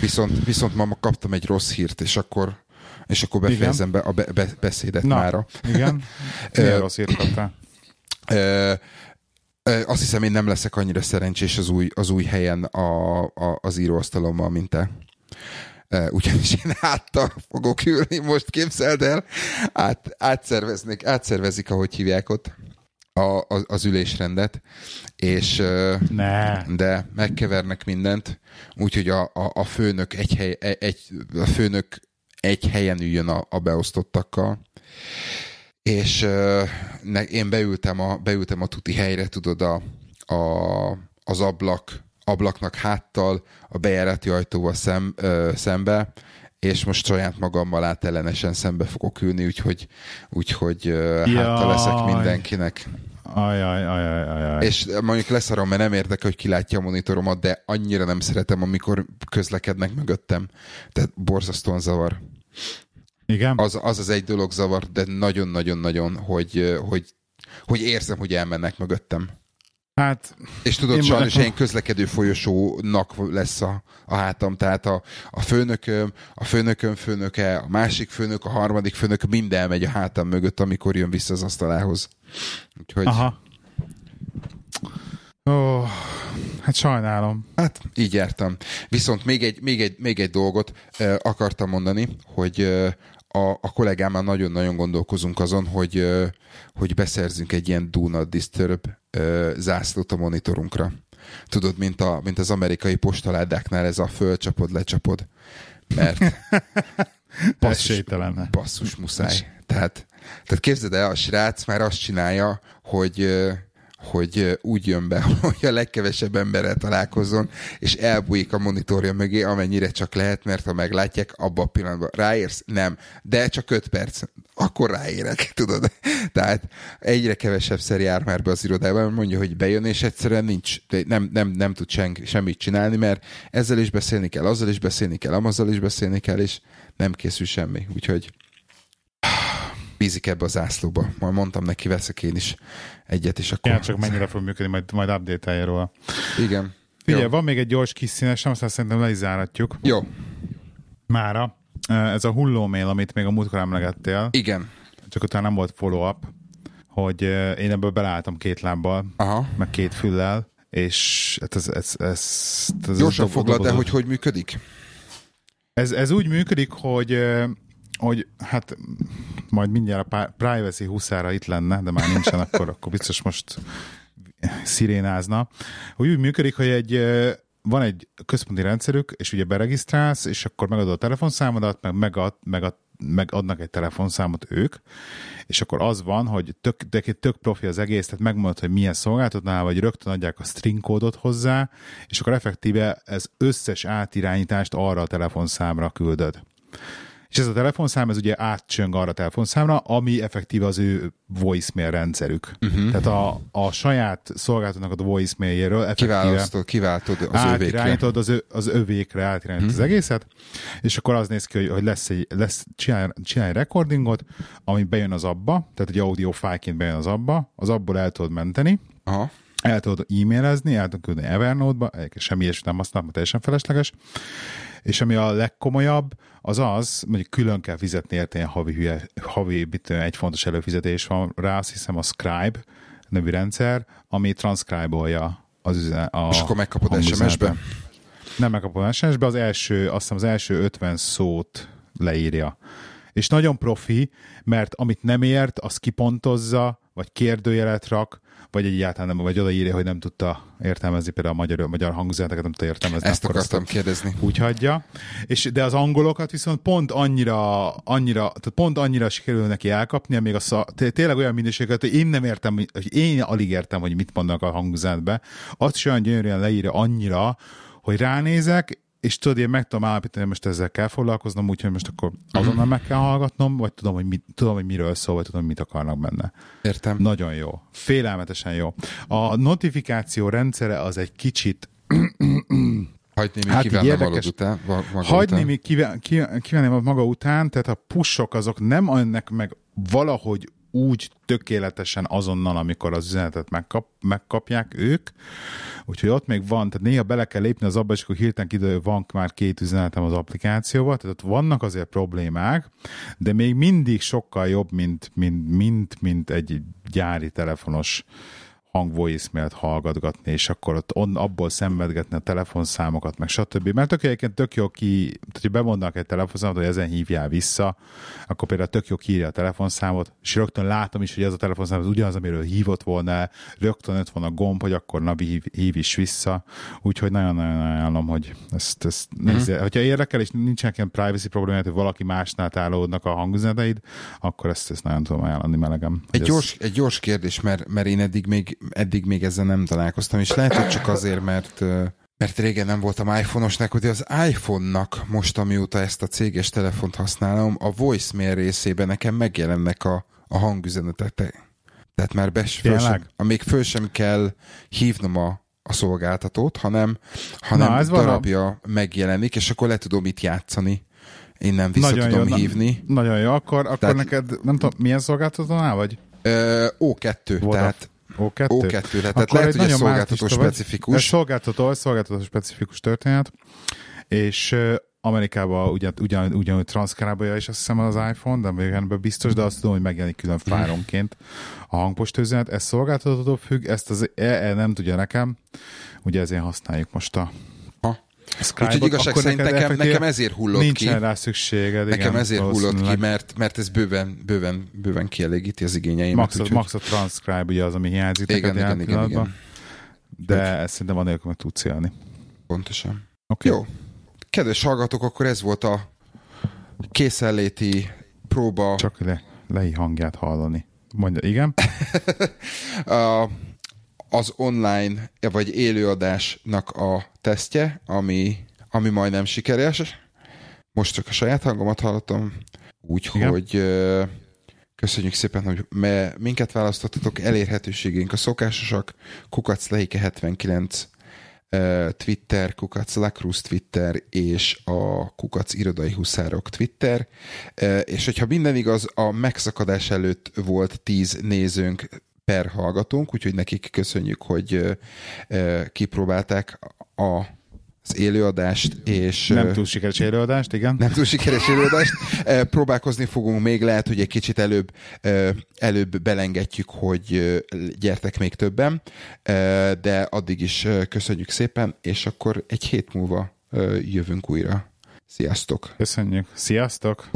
viszont, viszont ma kaptam egy rossz hírt, és akkor és akkor befejezem be a be, be, beszédet Na, mára. Igen. Milyen rossz írtattál? Azt hiszem, én nem leszek annyira szerencsés az új, az új helyen a, a, az íróasztalommal, mint te. Ugyanis én háttal fogok ülni, most képzeld el, át, átszerveznek, átszervezik, ahogy hívják ott a, az, az ülésrendet, és ne. de megkevernek mindent, úgyhogy a, a, a főnök egy hely, egy, a főnök egy helyen üljön a, a beosztottakkal. És uh, ne, én beültem a, beültem a tuti helyre, tudod, a, a, az ablak, ablaknak háttal, a bejárati ajtóval szem, ö, szembe, és most saját magammal átellenesen szembe fogok ülni, úgyhogy, úgyhogy háttal leszek mindenkinek. Ajaj, ajaj, ajaj. És mondjuk leszarom, mert nem érdekel, hogy kilátja a monitoromat, de annyira nem szeretem, amikor közlekednek mögöttem. Tehát borzasztóan zavar. Igen? Az, az az egy dolog zavar, de nagyon-nagyon-nagyon, hogy, hogy, hogy érzem, hogy elmennek mögöttem. Hát, és tudod, én sajnos ilyen közlekedő folyosónak lesz a, a hátam, tehát a, a főnököm, a főnököm főnöke, a másik főnök, a harmadik főnök minden megy a hátam mögött, amikor jön vissza az asztalához. Úgyhogy... Aha. Ó, oh, hát sajnálom. Hát így jártam. Viszont még egy, még egy, még egy dolgot uh, akartam mondani, hogy uh, a, a kollégámmal nagyon-nagyon gondolkozunk azon, hogy, uh, hogy beszerzünk egy ilyen Do Not Disturb uh, zászlót a monitorunkra. Tudod, mint, a, mint az amerikai postaládáknál ez a fölcsapod, lecsapod. Mert basszus, basszus muszáj. Tehát, tehát képzeld el, a srác már azt csinálja, hogy hogy úgy jön be, hogy a legkevesebb emberrel találkozzon, és elbújik a monitorja mögé, amennyire csak lehet, mert ha meglátják, abban a pillanatban ráérsz? Nem. De csak 5 perc. Akkor ráérek, tudod? Tehát egyre kevesebb jár már be az irodában, mondja, hogy bejön, és egyszerűen nincs, nem, nem, nem tud sen, semmit csinálni, mert ezzel is beszélni kell, azzal is beszélni kell, amazzal is beszélni kell, és nem készül semmi. Úgyhogy bízik ebbe a zászlóba. Majd mondtam neki, veszek én is egyet, és akkor... Ja, csak mennyire fog működni, majd, majd update róla. Igen. Figyelj, van még egy gyors kis színes, aztán szerintem le is záratjuk. Jó. Mára. Ez a hullómél, amit még a múltkor emlegettél. Igen. Csak utána nem volt follow-up, hogy én ebből beleálltam két lábbal, Aha. meg két füllel, és hát ez, ez, ez, ez Gyorsan foglald el, hogy hogy működik? Ez, ez úgy működik, hogy hogy hát majd mindjárt a privacy huszára itt lenne, de már nincsen, akkor, akkor biztos most szirénázna. Hogy úgy működik, hogy egy van egy központi rendszerük, és ugye beregisztrálsz, és akkor megadod a telefonszámodat, meg, megad, megad, megadnak egy telefonszámot ők, és akkor az van, hogy tök, de tök profi az egész, tehát megmondod, hogy milyen szolgáltatnál, vagy rögtön adják a string kódot hozzá, és akkor effektíve ez összes átirányítást arra a telefonszámra küldöd. És ez a telefonszám, ez ugye átcsöng arra a telefonszámra, ami effektíve az ő voicemail rendszerük. Uh-huh. Tehát a, a saját szolgáltatónak a voicemailjéről effektíve kiváltod az övékre. az, ö, az övékre, átirányítod uh-huh. az egészet, és akkor az néz ki, hogy, hogy lesz egy, lesz, csinálj, csinálj recordingot, ami bejön az abba, tehát egy audio fájként bejön az abba, az abból el tudod menteni, Aha el tudod e-mailezni, el tudod küldeni Evernote-ba, semmi ilyesmit nem használom, teljesen felesleges, és ami a legkomolyabb, az az, hogy külön kell fizetni érte ilyen havi, hülye, havi egy fontos előfizetés van rá, azt hiszem a Scribe nevű rendszer, ami transzkrájbolja az üzen, a És akkor megkapod SMS-be? Nem megkapod SMS-be, az első, azt hiszem az első 50 szót leírja. És nagyon profi, mert amit nem ért, azt kipontozza, vagy kérdőjelet rak, vagy egyáltalán nem, vagy odaírja, hogy nem tudta értelmezni például a magyar, a magyar hangüzeneteket, nem tudta értelmezni. Ezt akartam ezt kérdezni. Úgy hagyja. És, de az angolokat viszont pont annyira, annyira, tehát pont annyira sikerül neki elkapnia, még a szá, tényleg olyan minőséget, hogy én nem értem, hogy én alig értem, hogy mit mondanak a hangüzenetbe. Azt is olyan gyönyörűen leírja annyira, hogy ránézek, és tudod, én meg tudom állapítani, most ezzel kell foglalkoznom, úgyhogy most akkor azonnal meg kell hallgatnom, vagy tudom, hogy, mit, tudom, hogy miről szól, vagy tudom, mit akarnak benne. Értem. Nagyon jó. Félelmetesen jó. A notifikáció rendszere az egy kicsit Hagyni még hát kívánni valód után. Hagyni még kívánni maga után, tehát a pushok azok nem önnek meg valahogy úgy tökéletesen azonnal, amikor az üzenetet megkap, megkapják ők, úgyhogy ott még van, tehát néha bele kell lépni az abba, és akkor hirtelen kiderül, van már két üzenetem az applikációban, tehát ott vannak azért problémák, de még mindig sokkal jobb, mint, mint, mint, mint egy gyári telefonos hang voicemailt hallgatgatni, és akkor ott on, abból szenvedgetni a telefonszámokat, meg stb. Mert tök egyébként tök jó ki, tehát hogy bemondnak egy telefonszámot, hogy ezen hívjál vissza, akkor például tök jó kiírja a telefonszámot, és rögtön látom is, hogy ez a telefonszám az ugyanaz, amiről hívott volna, rögtön ott van a gomb, hogy akkor na hív, hív is vissza, úgyhogy nagyon-nagyon ajánlom, hogy ezt, ezt mm-hmm. nézze. Hogyha érdekel, és nincsenek ilyen privacy problémák, hogy valaki másnál tálódnak a hangüzeneteid, akkor ezt, ezt nagyon tudom ajánlani melegem. Egy gyors, ez... egy gyors kérdés, mert, mert én eddig még eddig még ezzel nem találkoztam, és lehet, hogy csak azért, mert mert régen nem voltam iPhone-osnak, hogy az iPhone-nak most, amióta ezt a céges telefont használom, a voicemail részében nekem megjelennek a, a hangüzenetek. Tehát már bes, föl sem, még föl sem kell hívnom a, a szolgáltatót, hanem, hanem Na, ez darabja van a... megjelenik, és akkor le tudom itt játszani. Innen vissza Nagyon tudom jó, hívni. Na, nagyon jó, akkor, akkor Tehát, neked, nem tudom, milyen szolgáltatónál vagy? Ö, O2, Vodaf. tehát O2? O2, tehát Akkor lehet, hogy ez szolgáltató specifikus. Ez szolgáltató, szolgáltató specifikus történet, és Amerikában ugyan, ugyan, ugyanúgy transzkrábolja is azt hiszem az iPhone, de még ebben biztos, de azt tudom, hogy megjelenik külön fáronként a hangpostőzenet. Ez szolgáltató függ, ezt az EE nem tudja nekem, ugye ezért használjuk most a Úgyhogy igazság szerint nekem, nekem ezért hullott nincsen ki. Nincsen rá szükséged. Nekem igen, ezért hullott ki, mert, mert ez bőven, bőven, bőven kielégíti az igényeimet. Max, úgyhogy... max a transcribe ugye az, ami hiányzik igen, igen, igen, igen. De ezt szerintem van nélkül meg tudsz élni. Pontosan. Okay. Jó. Kedves hallgatók, akkor ez volt a készenléti próba. Csak le, lei hangját hallani. Mondja, igen? a, az online vagy élőadásnak a tesztje, ami, ami majdnem sikeres. Most csak a saját hangomat hallottam, úgyhogy köszönjük szépen, hogy me, minket választottatok, elérhetőségünk a szokásosak, kukacleike 79 Twitter, Kukac Lacruz Twitter és a Kukac Irodai Huszárok Twitter. És hogyha minden igaz, a megszakadás előtt volt 10 nézőnk per hallgatónk, úgyhogy nekik köszönjük, hogy kipróbálták a az élőadást, és... Nem túl sikeres élőadást, igen. Nem túl sikeres élőadást. Próbálkozni fogunk még, lehet, hogy egy kicsit előbb, előbb belengetjük, hogy gyertek még többen, de addig is köszönjük szépen, és akkor egy hét múlva jövünk újra. Sziasztok! Köszönjük! Sziasztok!